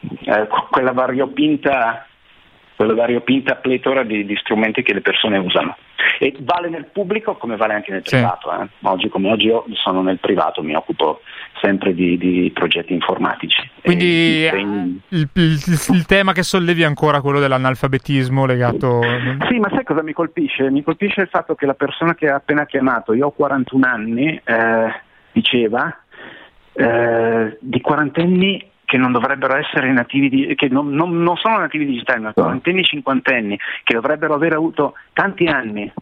F: eh, quella variopinta quella variopinta pletora di, di, strumenti che le persone usano. E vale nel pubblico come vale anche nel privato. Eh. Oggi come oggi io sono nel privato, mi occupo sempre di, di progetti informatici.
A: Quindi il, il, il, tema che sollevi è ancora quello dell'analfabetismo legato...
F: Sì, ma sai cosa mi colpisce? Mi colpisce il fatto che la persona che ha appena chiamato, io ho 41 anni, eh, diceva, eh, di quarantenni che non dovrebbero essere nativi, di, che non, non, non sono nativi digitali, ma quarantenni, cinquantenni, che dovrebbero aver avuto tanti anni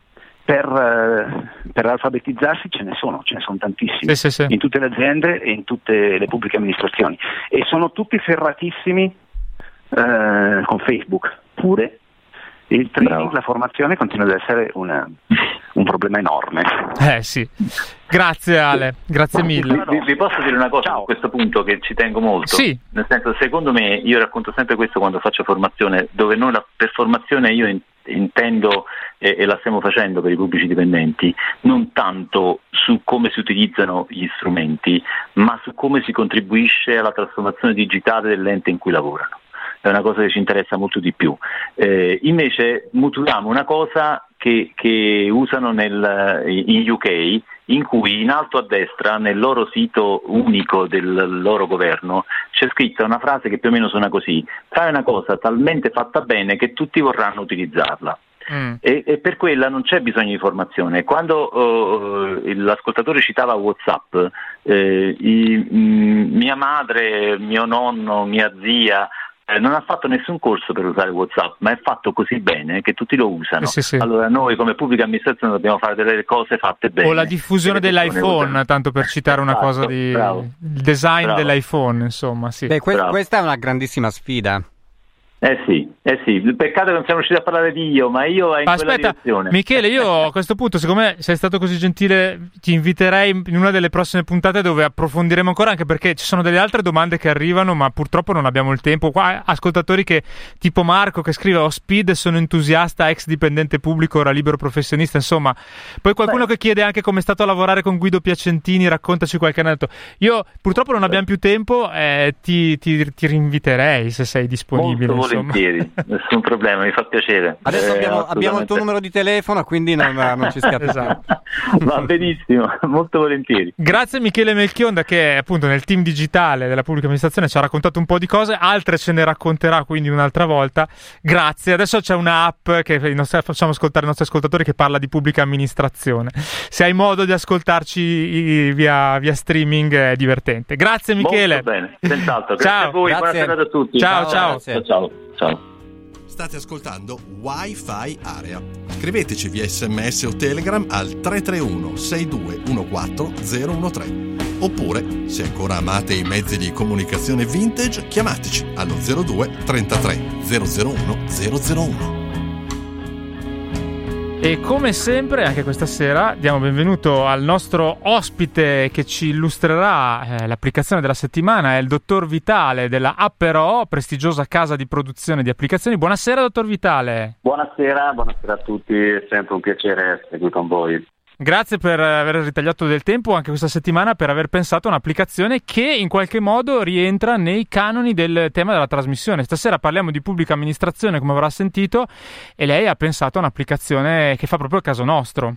F: per, eh, per, alfabetizzarsi ce ne sono, ce ne sono tantissimi,
A: sì, sì, sì.
F: in tutte le aziende e in tutte le pubbliche amministrazioni. E sono tutti ferratissimi eh, con Facebook, pure il training, Bravo. la formazione continua ad essere una, un problema enorme.
A: Eh sì. Grazie Ale, grazie mille.
C: Vi, vi posso dire una cosa Ciao. a questo punto che ci tengo molto?
A: Sì.
C: Nel senso, secondo me, io racconto sempre questo quando faccio formazione, dove noi la, per formazione io intendo eh, e la stiamo facendo per i pubblici dipendenti, non tanto su come si utilizzano gli strumenti, ma su come si contribuisce alla trasformazione digitale dell'ente in cui lavorano è una cosa che ci interessa molto di più. Eh, invece muturiamo una cosa che, che usano nel, in UK, in cui in alto a destra, nel loro sito unico del loro governo, c'è scritta una frase che più o meno suona così, fai una cosa talmente fatta bene che tutti vorranno utilizzarla. Mm. E, e, per quella non c'è bisogno di formazione. Quando uh, l'ascoltatore citava Whatsapp, eh, i, mh, mia madre, mio nonno, mia zia non ha fatto nessun corso per usare WhatsApp, ma è fatto così bene che tutti lo usano.
A: Sì, sì.
C: Allora noi come pubblica amministrazione dobbiamo fare delle cose fatte bene.
A: O la diffusione dell'iPhone, usano. tanto per citare una esatto, cosa di bravo. il design bravo. dell'iPhone, insomma, sì.
B: Beh, que- questa è una grandissima sfida.
C: Eh sì, eh sì, peccato che non siamo riusciti a parlare di io, ma io è in
A: Aspetta,
C: direzione.
A: Michele, io a questo punto, siccome sei stato così gentile, ti inviterei in una delle prossime puntate dove approfondiremo ancora, anche perché ci sono delle altre domande che arrivano, ma purtroppo non abbiamo il tempo. Qua ascoltatori che, tipo Marco, che scrive, ho speed, sono entusiasta, ex dipendente pubblico, ora libero professionista, insomma. Poi qualcuno Beh. che chiede anche come è stato a lavorare con Guido Piacentini, raccontaci qualche aneddoto. Io purtroppo non abbiamo più tempo, eh, ti, ti, ti, rinviterei se sei disponibile.
C: Molto volentieri, nessun problema, mi fa piacere.
B: Adesso eh, abbiamo, abbiamo, il tuo numero di telefono, quindi non, non ci scappa.
A: esatto.
C: Va benissimo, molto volentieri.
A: Grazie Michele Melchionda che appunto nel team digitale della pubblica amministrazione ci ha raccontato un po' di cose, altre ce ne racconterà quindi un'altra volta. Grazie. Adesso c'è un'app che nostri, facciamo ascoltare i nostri ascoltatori che parla di pubblica amministrazione. Se hai modo di ascoltarci via, via streaming è divertente. Grazie Michele.
C: Molto bene, senz'altro. Grazie
A: ciao.
C: a voi,
A: Grazie.
C: buona serata a tutti.
A: Ciao, ciao.
C: ciao. ciao.
D: State ascoltando Wi-Fi Area. Scriveteci via sms o telegram al 331 6214 013. Oppure, se ancora amate i mezzi di comunicazione vintage, chiamateci allo 02 33 001 001.
A: E come sempre, anche questa sera, diamo benvenuto al nostro ospite che ci illustrerà eh, l'applicazione della settimana, è il dottor Vitale della Appero, prestigiosa casa di produzione di applicazioni. Buonasera, dottor Vitale.
G: Buonasera, buonasera a tutti, è sempre un piacere essere qui con voi.
A: Grazie per aver ritagliato del tempo anche questa settimana per aver pensato a un'applicazione che in qualche modo rientra nei canoni del tema della trasmissione. Stasera parliamo di pubblica amministrazione, come avrà sentito, e lei ha pensato a un'applicazione che fa proprio il caso nostro.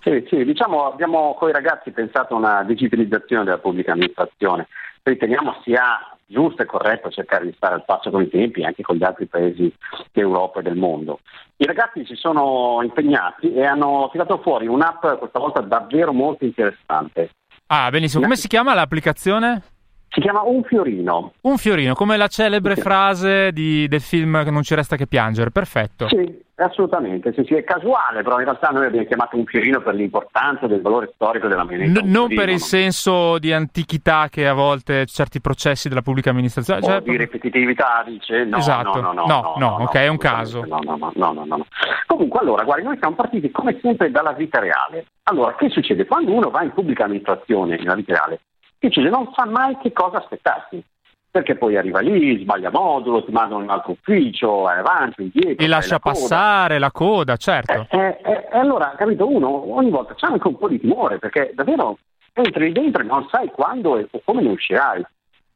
G: Sì, sì, diciamo abbiamo con i ragazzi pensato a una digitalizzazione della pubblica amministrazione. Riteniamo sia giusto e corretto cercare di stare al passo con i tempi anche con gli altri paesi d'Europa e del mondo. I ragazzi si sono impegnati e hanno tirato fuori un'app questa volta davvero molto interessante.
A: Ah, benissimo. Come si chiama l'applicazione?
G: Si chiama Un Fiorino.
A: Un Fiorino, come la celebre sì. frase di, del film che non ci resta che piangere, perfetto.
G: Sì, assolutamente, sì, sì, è casuale, però in realtà noi abbiamo chiamato Un Fiorino per l'importanza del valore storico della moneta.
A: N- non per il senso di antichità che a volte certi processi della pubblica amministrazione...
G: Cioè... di ripetitività, dice? No,
A: esatto.
G: no, no,
A: no, no, no, ok, è un caso.
G: No, no, no, no, no. Comunque, allora, guardi, noi siamo partiti come sempre dalla vita reale. Allora, che succede? Quando uno va in pubblica amministrazione, nella vita reale, difficile, non sa mai che cosa aspettarsi. Perché poi arriva lì, sbaglia modulo, ti mandano in un altro ufficio, vai avanti, indietro.
A: E lascia
G: la
A: passare la coda, certo.
G: E eh, eh, eh, allora, capito, uno ogni volta c'è anche un po' di timore, perché davvero entri dentro e non sai quando e come ne uscirai.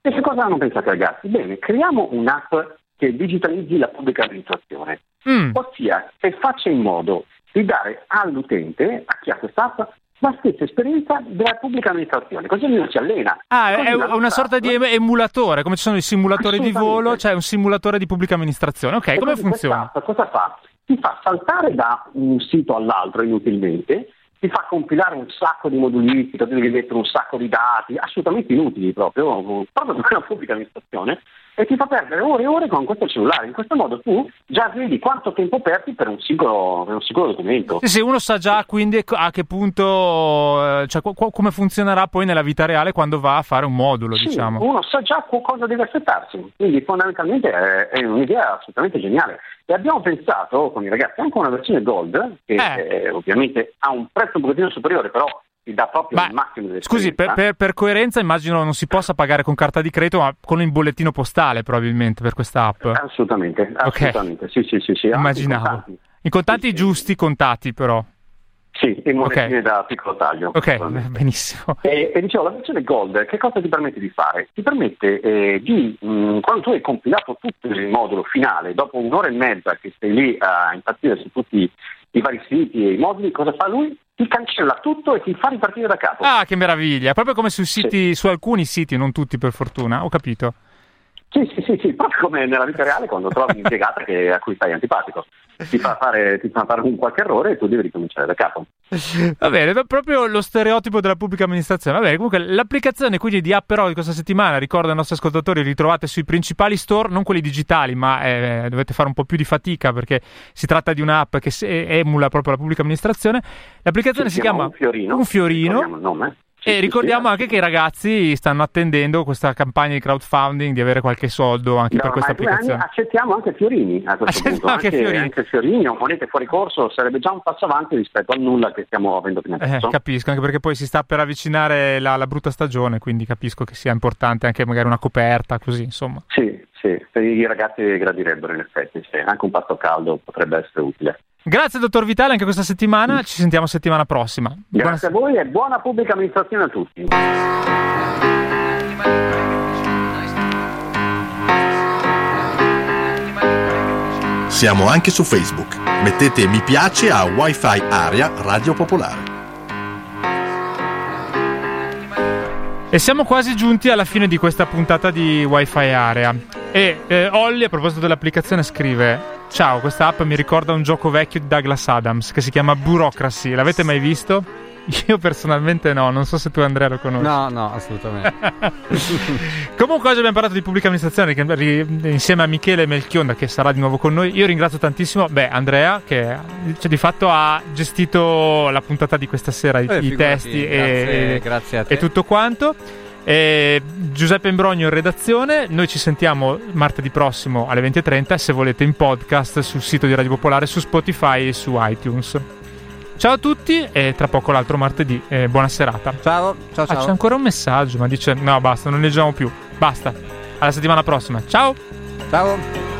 G: E che cosa hanno pensato i ragazzi? Bene, creiamo un'app che digitalizzi la pubblica amministrazione, mm. ossia che faccia in modo di dare all'utente, a chi ha quest'app, la stessa esperienza della pubblica amministrazione, così uno si allena.
A: Ah, è una sorta di emulatore, come ci sono i simulatori di volo, c'è cioè un simulatore di pubblica amministrazione. Ok, e come funziona?
G: Cosa fa? Ti fa saltare da un sito all'altro inutilmente, ti fa compilare un sacco di modulistica, ti devi mettere un sacco di dati, assolutamente inutili proprio, proprio per una pubblica amministrazione, e ti fa perdere ore e ore con questo cellulare. In questo modo tu già vedi quanto tempo perdi per un singolo, per un singolo documento.
A: Sì, sì, uno sa già quindi a che punto, eh, cioè qu- come funzionerà poi nella vita reale quando va a fare un modulo,
G: sì,
A: diciamo.
G: Uno sa già cosa deve aspettarsi, quindi fondamentalmente è, è un'idea assolutamente geniale. E abbiamo pensato con i ragazzi anche a una versione gold, che eh. Eh, ovviamente ha un prezzo un pochettino superiore, però ti dà proprio ma, il massimo delle
A: Scusi, per, per, per, coerenza immagino non si possa pagare con carta di credito, ma con il bollettino postale probabilmente per questa app.
G: Assolutamente, assolutamente. Okay. Sì, sì, sì, sì.
A: Immaginavo. In contanti, in contanti sì, giusti, contati però.
G: Sì, in monetine okay. da piccolo taglio.
A: Ok, benissimo.
G: E, e, dicevo, la versione Gold che cosa ti permette di fare? Ti permette eh, di, mh, quando tu hai compilato tutto il modulo finale, dopo un'ora e mezza che sei lì a impazzire su tutti i vari siti e i moduli, cosa fa lui? Ti cancella tutto e ti fa ripartire da capo.
A: Ah, che meraviglia! Proprio come sui siti, sì. su alcuni siti, non tutti per fortuna, ho capito.
G: Sì, sì, sì, sì, proprio come nella vita reale quando trovi un'impiegata che, a cui stai antipatico. Ti fa, fare, ti fa fare un qualche errore e tu devi ricominciare da capo.
A: Va bene, proprio lo stereotipo della pubblica amministrazione. Va bene, comunque l'applicazione quindi di Però di questa settimana, ricordo ai nostri ascoltatori, ritrovate sui principali store, non quelli digitali, ma eh, dovete fare un po' più di fatica perché si tratta di un'app che emula proprio la pubblica amministrazione. L'applicazione si, si chiama
G: Un Fiorino.
A: Un fiorino.
G: Il nome
A: e ricordiamo anche che i ragazzi stanno attendendo questa campagna di crowdfunding di avere qualche soldo anche no, per questa applicazione.
G: Accettiamo anche Fiorini a questo
A: accettiamo
G: punto.
A: Anche, anche Fiorini.
G: Anche Fiorini o monete fuori corso sarebbe già un passo avanti rispetto al nulla che stiamo avendo fino adesso.
A: Eh, capisco, anche perché poi si sta per avvicinare la, la, brutta stagione, quindi capisco che sia importante anche magari una coperta, così insomma.
G: Sì, sì, i ragazzi gradirebbero in effetti, sì. anche un pasto caldo potrebbe essere utile.
A: Grazie dottor Vitale anche questa settimana, ci sentiamo settimana prossima.
G: Grazie buona... a voi e buona pubblica amministrazione a tutti.
D: Siamo anche su Facebook. Mettete mi piace a Wi-Fi Area Radio Popolare.
A: E siamo quasi giunti alla fine di questa puntata di Wi-Fi Area. E eh, Olli, a proposito dell'applicazione, scrive: Ciao, questa app mi ricorda un gioco vecchio di Douglas Adams che si chiama Bureaucracy. L'avete mai visto? Io personalmente no, non so se tu Andrea lo conosci.
B: No, no, assolutamente.
A: Comunque oggi abbiamo parlato di pubblica amministrazione insieme a Michele Melchionda che sarà di nuovo con noi. Io ringrazio tantissimo beh, Andrea che cioè, di fatto ha gestito la puntata di questa sera, eh, i testi
B: grazie,
A: e,
B: grazie
A: e tutto quanto. E Giuseppe Imbrogno in redazione, noi ci sentiamo martedì prossimo alle 20.30 se volete in podcast sul sito di Radio Popolare, su Spotify e su iTunes. Ciao a tutti e tra poco l'altro martedì. Eh, buona serata.
B: Ciao, ciao, ciao.
A: Ah, c'è ancora un messaggio, ma dice no basta, non leggiamo più. Basta. Alla settimana prossima. Ciao.
B: Ciao.